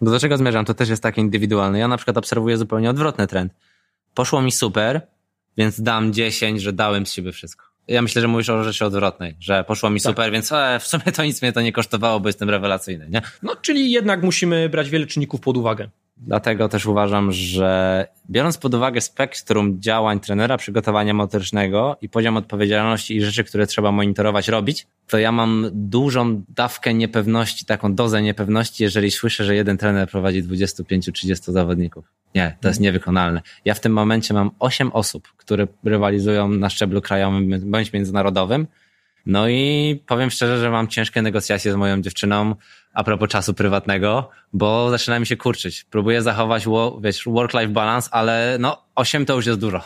Do czego zmierzam? To też jest takie indywidualne. Ja na przykład obserwuję zupełnie odwrotny trend. Poszło mi super, więc dam 10, że dałem z siebie wszystko. Ja myślę, że mówisz o rzeczy odwrotnej, że poszło mi Tak. super, więc e, w sumie to nic mnie to nie kosztowało, bo jestem rewelacyjny, nie? No, czyli jednak musimy brać wiele czynników pod uwagę. Dlatego też uważam, że biorąc pod uwagę spektrum działań trenera przygotowania motorycznego i poziom odpowiedzialności i rzeczy, które trzeba monitorować, robić, to ja mam dużą dawkę niepewności, taką dozę niepewności, jeżeli słyszę, że jeden trener prowadzi 25-30 zawodników. Nie, to jest niewykonalne. Ja w tym momencie mam 8 osób, które rywalizują na szczeblu krajowym bądź międzynarodowym. No i powiem szczerze, że mam ciężkie negocjacje z moją dziewczyną a propos czasu prywatnego, bo zaczyna mi się kurczyć. Próbuję zachować wiesz, work-life balance, ale no 8 to już jest dużo.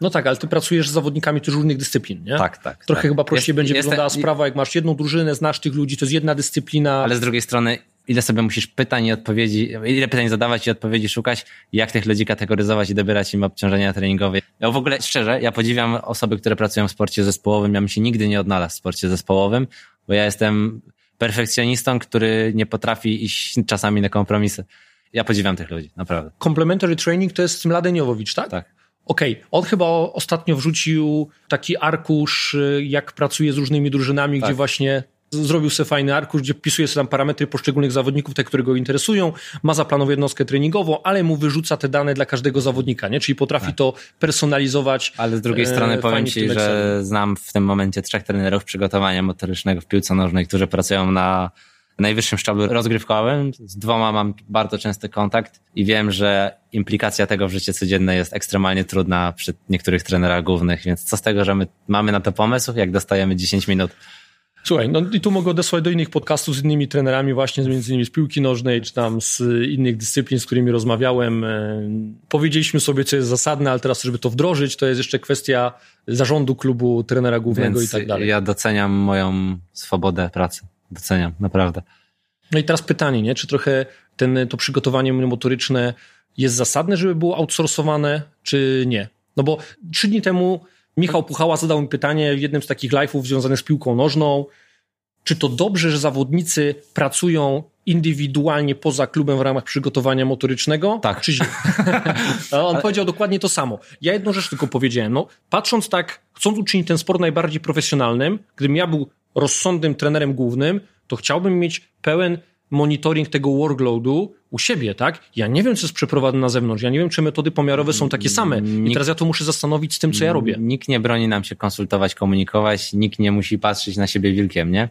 No tak, ale ty pracujesz z zawodnikami też różnych dyscyplin, nie? Tak, tak. Trochę tak. chyba prościej Jest- będzie jest- wyglądała sprawa, jak masz jedną drużynę, znasz tych ludzi, to jest jedna dyscyplina. Ale z drugiej strony, ile sobie musisz pytań i odpowiedzi, ile pytań zadawać i odpowiedzi szukać, jak tych ludzi kategoryzować i dobierać im obciążenia treningowe. Ja w ogóle, szczerze, ja podziwiam osoby, które pracują w sporcie zespołowym. Ja bym się nigdy nie odnalazł w sporcie zespołowym, bo ja jestem perfekcjonistą, który nie potrafi iść czasami na kompromisy. Ja podziwiam tych ludzi, naprawdę. Complementary training to jest Mladen Jowowicz, tak? Tak. Okej, on chyba ostatnio wrzucił taki arkusz, y, jak pracuje z różnymi drużynami, Tak. gdzie właśnie zrobił sobie fajny arkusz, gdzie wpisuje sobie tam parametry poszczególnych zawodników, te, które go interesują, ma zaplanowaną jednostkę treningową, ale mu wyrzuca te dane dla każdego zawodnika, nie? Czyli potrafi to personalizować. Tak. Ale z drugiej e, strony powiem fajnie w Ci, że znam w tym momencie trzech trenerów przygotowania motorycznego w piłce nożnej, którzy pracują na najwyższym szczeblu rozgrywkowym. Z dwoma mam bardzo częsty kontakt i wiem, że implikacja tego w życie codzienne jest ekstremalnie trudna przy niektórych trenerach głównych, więc co z tego, że my mamy na to pomysł, jak dostajemy 10 minut. Słuchaj, no i tu mogę odesłać do innych podcastów z innymi trenerami, właśnie między innymi z piłki nożnej, czy tam z innych dyscyplin, z którymi rozmawiałem. E, Powiedzieliśmy sobie, co jest zasadne, ale teraz, żeby to wdrożyć, to jest jeszcze kwestia zarządu klubu, trenera głównego Więc i tak dalej. ja doceniam moją swobodę pracy. Doceniam, naprawdę. No i teraz pytanie, nie? Czy trochę ten, to przygotowanie motoryczne jest zasadne, żeby było outsourcowane, czy nie? No bo trzy dni temu Michał Puchała zadał mi pytanie w jednym z takich live'ów związanych z piłką nożną, czy to dobrze, że zawodnicy pracują indywidualnie poza klubem w ramach przygotowania motorycznego? Tak. Czy źle? [LAUGHS] On powiedział dokładnie to samo. Ja jedną rzecz tylko powiedziałem. No, patrząc tak, chcąc uczynić ten sport najbardziej profesjonalnym, gdybym ja był rozsądnym trenerem głównym, to chciałbym mieć pełen monitoring tego workloadu u siebie, tak? Ja nie wiem, co jest przeprowadzane na zewnątrz. Ja nie wiem, czy metody pomiarowe są takie same. I Nikt- teraz ja to muszę zastanowić z tym, co ja robię. Nikt nie broni nam się konsultować, komunikować, nikt nie musi patrzeć na siebie wilkiem, nie?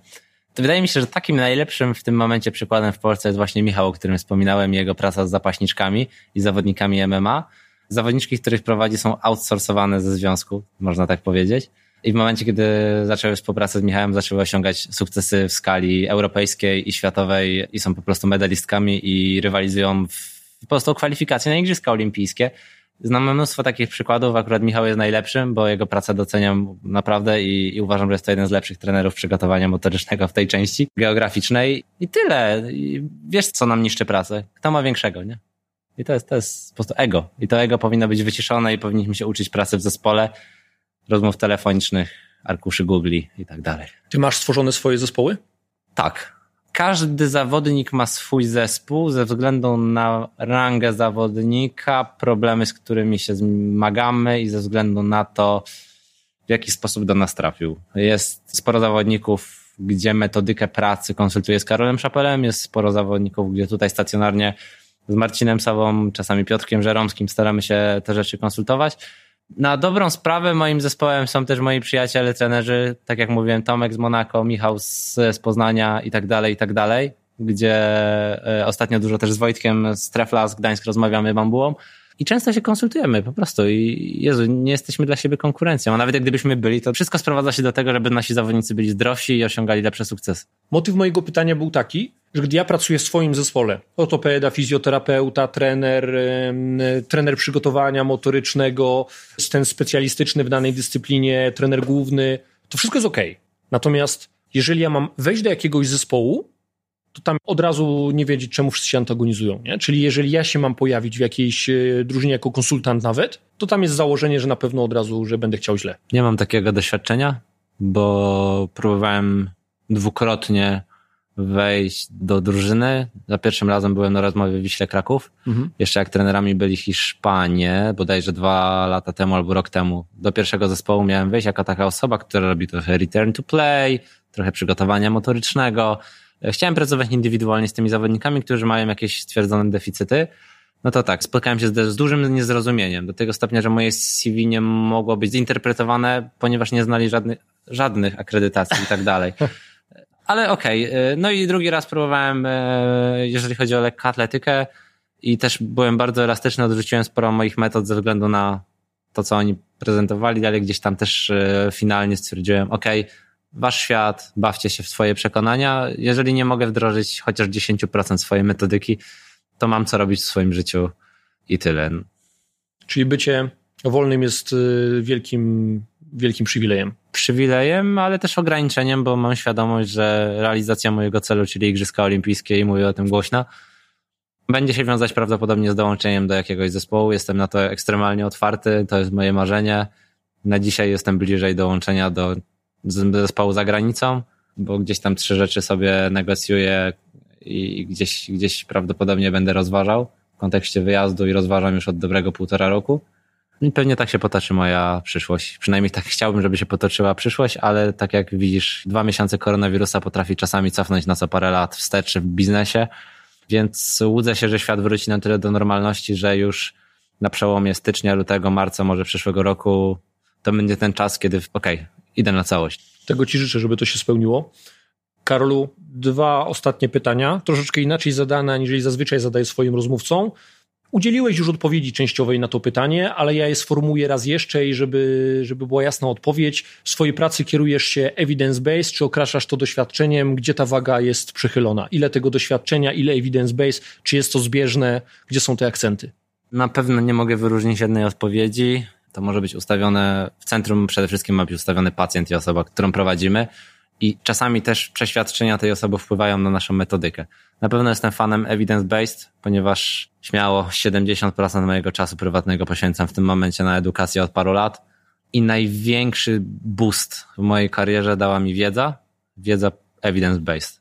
To wydaje mi się, że takim najlepszym w tym momencie przykładem w Polsce jest właśnie Michał, o którym wspominałem, jego praca z zapaśniczkami i zawodnikami MMA. Zawodniczki, których prowadzi są outsourcowane ze związku, można tak powiedzieć. I w momencie, kiedy zaczęły współpracę z Michałem, zaczęły osiągać sukcesy w skali europejskiej i światowej i są po prostu medalistkami i rywalizują w po prostu o kwalifikacje na Igrzyska Olimpijskie. Znam mnóstwo takich przykładów, akurat Michał jest najlepszym, bo jego pracę doceniam naprawdę i, i, uważam, że jest to jeden z lepszych trenerów przygotowania motorycznego w tej części geograficznej. I tyle. I wiesz, co nam niszczy pracę? Kto ma większego, nie? I to jest, to jest po prostu ego. I to ego powinno być wyciszone i powinniśmy się uczyć pracy w zespole, rozmów telefonicznych, arkuszy Google i tak dalej. Ty masz stworzone swoje zespoły? Tak każdy zawodnik ma swój zespół ze względu na rangę zawodnika, problemy, z którymi się zmagamy i ze względu na to, w jaki sposób do nas trafił. Jest sporo zawodników, gdzie metodykę pracy konsultuję z Karolem Szapelem, jest sporo zawodników, gdzie tutaj stacjonarnie z Marcinem Sawą, czasami Piotrkiem Żeromskim staramy się te rzeczy konsultować. Na dobrą sprawę moim zespołem są też moi przyjaciele, trenerzy, tak jak mówiłem, Tomek z Monako, Michał z, z Poznania i tak dalej, i tak dalej, gdzie e, ostatnio dużo też z Wojtkiem z Trefla z Gdańsk rozmawiamy bambułą i często się konsultujemy po prostu i Jezu, nie jesteśmy dla siebie konkurencją, a nawet jak gdybyśmy byli, to wszystko sprowadza się do tego, żeby nasi zawodnicy byli zdrowsi i osiągali lepsze sukcesy. Motyw mojego pytania był taki, że gdy ja pracuję w swoim zespole, ortopeda, fizjoterapeuta, trener, trener przygotowania motorycznego, ten specjalistyczny w danej dyscyplinie, trener główny, to wszystko jest ok. Natomiast jeżeli ja mam wejść do jakiegoś zespołu, to tam od razu nie wiedzieć, czemu wszyscy się antagonizują. Nie? Czyli jeżeli ja się mam pojawić w jakiejś e, drużynie jako konsultant nawet, to tam jest założenie, że na pewno od razu, że będę chciał źle. Nie mam takiego doświadczenia, bo próbowałem dwukrotnie wejść do drużyny. Za pierwszym razem byłem na rozmowie w Wiśle Kraków. Mhm. Jeszcze jak trenerami byli Hiszpanie, bodajże dwa lata temu albo rok temu. Do pierwszego zespołu miałem wejść jako taka osoba, która robi trochę return to play, trochę przygotowania motorycznego. Chciałem pracować indywidualnie z tymi zawodnikami, którzy mają jakieś stwierdzone deficyty. No to tak, spotkałem się z, z dużym niezrozumieniem, do tego stopnia, że moje CV nie mogło być zinterpretowane, ponieważ nie znali żadnych, żadnych akredytacji i tak dalej. [LAUGHS] Ale okej. Okay. No i drugi raz próbowałem, e, jeżeli chodzi o lekką atletykę i też byłem bardzo elastyczny, odrzuciłem sporo moich metod ze względu na to, co oni prezentowali, ale gdzieś tam też e, finalnie stwierdziłem, okej, okay, wasz świat, bawcie się w swoje przekonania. Jeżeli nie mogę wdrożyć chociaż 10% swojej metodyki, to mam co robić w swoim życiu i tyle. Czyli bycie wolnym jest y, wielkim wielkim przywilejem. Przywilejem, ale też ograniczeniem, bo mam świadomość, że realizacja mojego celu, czyli Igrzyska Olimpijskie i mówię o tym głośno, będzie się wiązać prawdopodobnie z dołączeniem do jakiegoś zespołu. Jestem na to ekstremalnie otwarty, to jest moje marzenie. Na dzisiaj jestem bliżej dołączenia do zespołu za granicą, bo gdzieś tam trzy rzeczy sobie negocjuję i gdzieś, gdzieś prawdopodobnie będę rozważał w kontekście wyjazdu i rozważam już od dobrego półtora roku. I pewnie tak się potoczy moja przyszłość. Przynajmniej tak chciałbym, żeby się potoczyła przyszłość, ale tak jak widzisz, dwa miesiące koronawirusa potrafi czasami cofnąć na co parę lat wstecz w biznesie, więc łudzę się, że świat wróci na tyle do normalności, że już na przełomie stycznia, lutego, marca, może przyszłego roku to będzie ten czas, kiedy okej, okay, idę na całość. Tego Ci życzę, żeby to się spełniło. Karolu, dwa ostatnie pytania, troszeczkę inaczej zadane, aniżeli zazwyczaj zadaję swoim rozmówcom. Udzieliłeś już odpowiedzi częściowej na to pytanie, ale ja je sformułuję raz jeszcze i żeby, żeby była jasna odpowiedź. W swojej pracy kierujesz się evidence-based, czy okraszasz to doświadczeniem, gdzie ta waga jest przychylona? Ile tego doświadczenia, ile evidence-based, czy jest to zbieżne, gdzie są te akcenty? Na pewno nie mogę wyróżnić jednej odpowiedzi. To może być ustawione, w centrum przede wszystkim ma być ustawiony pacjent i osoba, którą prowadzimy i czasami też przeświadczenia tej osoby wpływają na naszą metodykę. Na pewno jestem fanem evidence-based, ponieważ śmiało 70% mojego czasu prywatnego poświęcam w tym momencie na edukację od paru lat i największy boost w mojej karierze dała mi wiedza, wiedza evidence-based.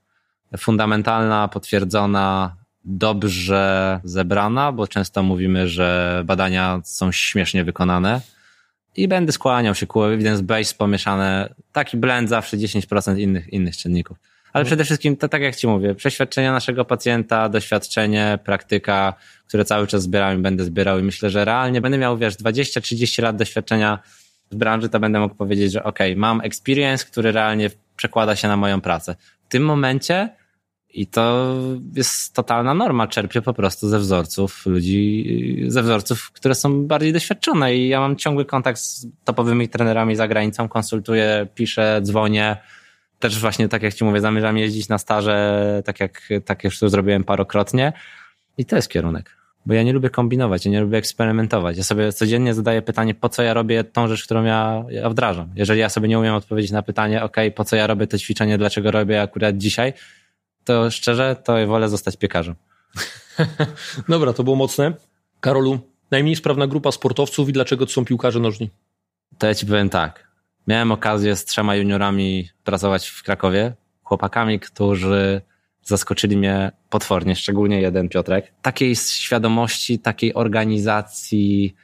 Fundamentalna, potwierdzona, dobrze zebrana, bo często mówimy, że badania są śmiesznie wykonane i będę skłaniał się ku evidence-based pomieszane, taki blend zawsze 10% innych, innych czynników. Ale mhm. przede wszystkim, to tak jak Ci mówię, przeświadczenia naszego pacjenta, doświadczenie, praktyka, które cały czas zbieram i będę zbierał i myślę, że realnie będę miał, wiesz, 20-30 lat doświadczenia w branży, to będę mógł powiedzieć, że ok, mam experience, który realnie przekłada się na moją pracę. W tym momencie i to jest totalna norma. Czerpię po prostu ze wzorców ludzi, ze wzorców, które są bardziej doświadczone. I ja mam ciągły kontakt z topowymi trenerami za granicą, konsultuję, piszę, dzwonię. Też właśnie, tak jak ci mówię, zamierzam jeździć na staże, tak jak, tak już to zrobiłem parokrotnie. I to jest kierunek. Bo ja nie lubię kombinować, ja nie lubię eksperymentować. Ja sobie codziennie zadaję pytanie, po co ja robię tą rzecz, którą ja, ja wdrażam. Jeżeli ja sobie nie umiem odpowiedzieć na pytanie, ok, po co ja robię to ćwiczenie, dlaczego robię akurat dzisiaj, to szczerze, to wolę zostać piekarzem. [LAUGHS] Dobra, to było mocne. Karolu, najmniej sprawna grupa sportowców i dlaczego to są piłkarze nożni? To ja ci powiem tak. Miałem okazję z trzema juniorami pracować w Krakowie, chłopakami, którzy zaskoczyli mnie potwornie, szczególnie jeden Piotrek. Takiej świadomości, takiej organizacji,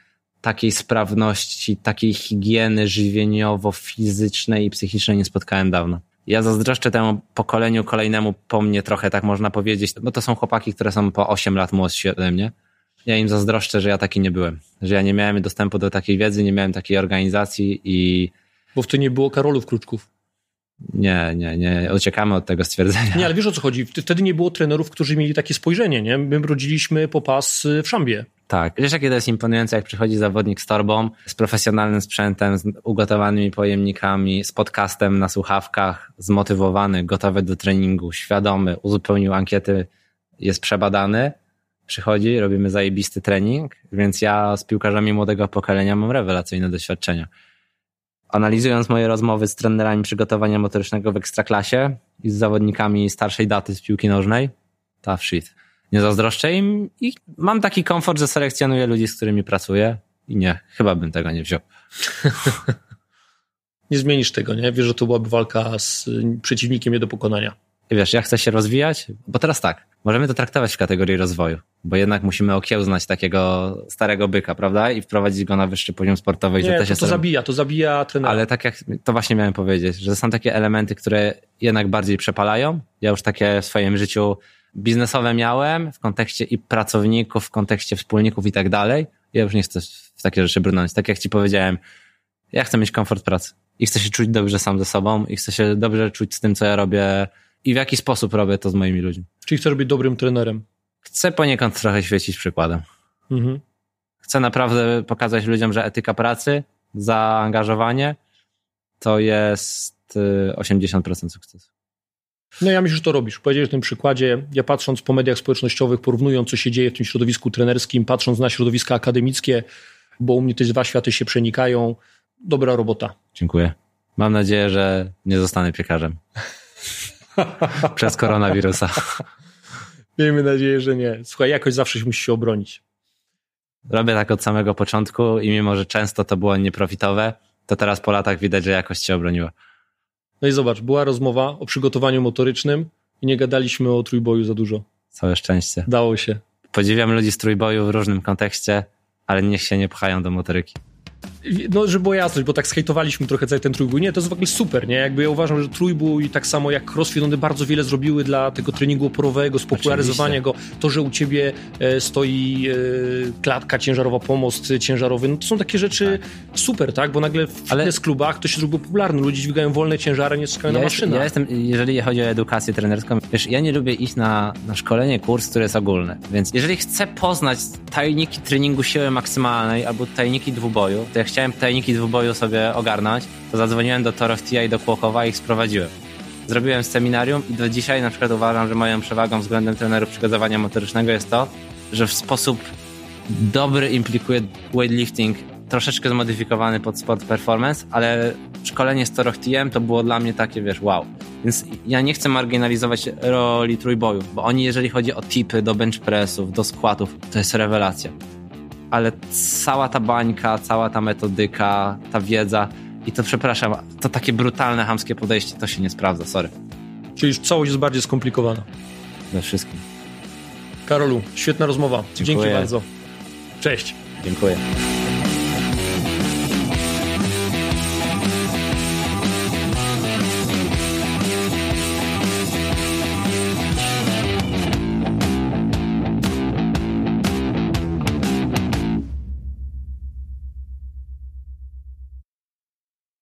takiej sprawności, takiej higieny żywieniowo-fizycznej i psychicznej nie spotkałem dawno. Ja zazdroszczę temu pokoleniu kolejnemu po mnie trochę, tak można powiedzieć, bo to są chłopaki, które są po 8 lat młodsi ode mnie. Ja im zazdroszczę, że ja taki nie byłem. Że ja nie miałem dostępu do takiej wiedzy, nie miałem takiej organizacji i... Bo wtedy nie było Karolów Kruczków. Nie, nie, nie. Uciekamy od tego stwierdzenia. Nie, ale wiesz o co chodzi? Wtedy nie było trenerów, którzy mieli takie spojrzenie, nie? My rodziliśmy popas w szambie. Tak. Wiesz, jakie to jest imponujące, jak przychodzi zawodnik z torbą, z profesjonalnym sprzętem, z ugotowanymi pojemnikami, z podcastem na słuchawkach, zmotywowany, gotowy do treningu, świadomy, uzupełnił ankiety, jest przebadany, przychodzi, robimy zajebisty trening, więc ja z piłkarzami młodego pokolenia mam rewelacyjne doświadczenia analizując moje rozmowy z trenerami przygotowania motorycznego w ekstraklasie i z zawodnikami starszej daty z piłki nożnej, tough shit. Nie zazdroszczę im i mam taki komfort, że selekcjonuję ludzi, z którymi pracuję i nie, chyba bym tego nie wziął. [LAUGHS] nie zmienisz tego, nie? Wiesz, że to byłaby walka z przeciwnikiem nie do pokonania. I wiesz, ja chcę się rozwijać, bo teraz tak, możemy to traktować w kategorii rozwoju, bo jednak musimy okiełznać takiego starego byka, prawda? I wprowadzić go na wyższy poziom sportowy. Nie, to, to, to zabija, to zabija trenera. Ale tak jak, to właśnie miałem powiedzieć, że są takie elementy, które jednak bardziej przepalają. Ja już takie w swoim życiu biznesowe miałem w kontekście i pracowników, w kontekście wspólników i tak dalej. Ja już nie chcę w takie rzeczy brnąć. Tak jak ci powiedziałem, ja chcę mieć komfort pracy i chcę się czuć dobrze sam ze sobą i chcę się dobrze czuć z tym, co ja robię i w jaki sposób robię to z moimi ludźmi. Czyli chcesz być dobrym trenerem? Chcę poniekąd trochę świecić przykładem. Mhm. Chcę naprawdę pokazać ludziom, że etyka pracy, zaangażowanie to jest 80% y, sukcesu. No ja myślę, że to robisz. Powiedziałeś w tym przykładzie, ja patrząc po mediach społecznościowych, porównując co się dzieje w tym środowisku trenerskim, patrząc na środowiska akademickie, bo u mnie te dwa światy się przenikają, dobra robota. Dziękuję. Mam nadzieję, że nie zostanę piekarzem. [LAUGHS] Przez koronawirusa. Miejmy nadzieję, że nie. Słuchaj, jakoś zawsze się musi się obronić. Robię tak od samego początku i mimo, że często to było nieprofitowe, to teraz po latach widać, że jakość się obroniła. No i zobacz, była rozmowa o przygotowaniu motorycznym i nie gadaliśmy o trójboju za dużo. Całe szczęście. Dało się. Podziwiam ludzi z trójboju w różnym kontekście, ale niech się nie pchają do motoryki no, żeby była jasność, bo tak skejtowaliśmy trochę cały ten trójbój. Nie, to jest w ogóle super, nie? Jakby ja uważam, że trójbój, tak samo jak crossfit, one bardzo wiele zrobiły dla tego treningu oporowego, spopularyzowania go. To, że u ciebie e, stoi e, klatka ciężarowa, pomost ciężarowy, no to są takie rzeczy tak. super, tak? Bo nagle w Ale... klubach to się zrobiło popularne. Ludzie dźwigają wolne ciężary, nie czekają ja na maszynę. Ja jestem, jeżeli chodzi o edukację trenerską, wiesz, ja nie lubię iść na, na szkolenie, kurs, który jest ogólny. Więc jeżeli chcę poznać tajniki treningu siły maksymalnej albo tajniki dwuboju, to jak chciałem tajniki dwuboju sobie ogarnąć, to zadzwoniłem do Toroftia i do Kłokowa i ich sprowadziłem. Zrobiłem seminarium i do dzisiaj na przykład uważam, że moją przewagą względem trenerów przygotowania motorycznego jest to, że w sposób dobry implikuje weightlifting, troszeczkę zmodyfikowany pod sport performance, ale szkolenie z Torochtiem to było dla mnie takie, wiesz, wow. Więc ja nie chcę marginalizować roli trójboju, bo oni jeżeli chodzi o tipy do bench pressów, do squatów, to jest rewelacja ale cała ta bańka, cała ta metodyka, ta wiedza i to przepraszam, to takie brutalne, hamskie podejście to się nie sprawdza, sorry. Czyli całość jest bardziej skomplikowana. We wszystkim. Karolu, świetna rozmowa. Dziękuję. Dzięki bardzo. Cześć. Dziękuję.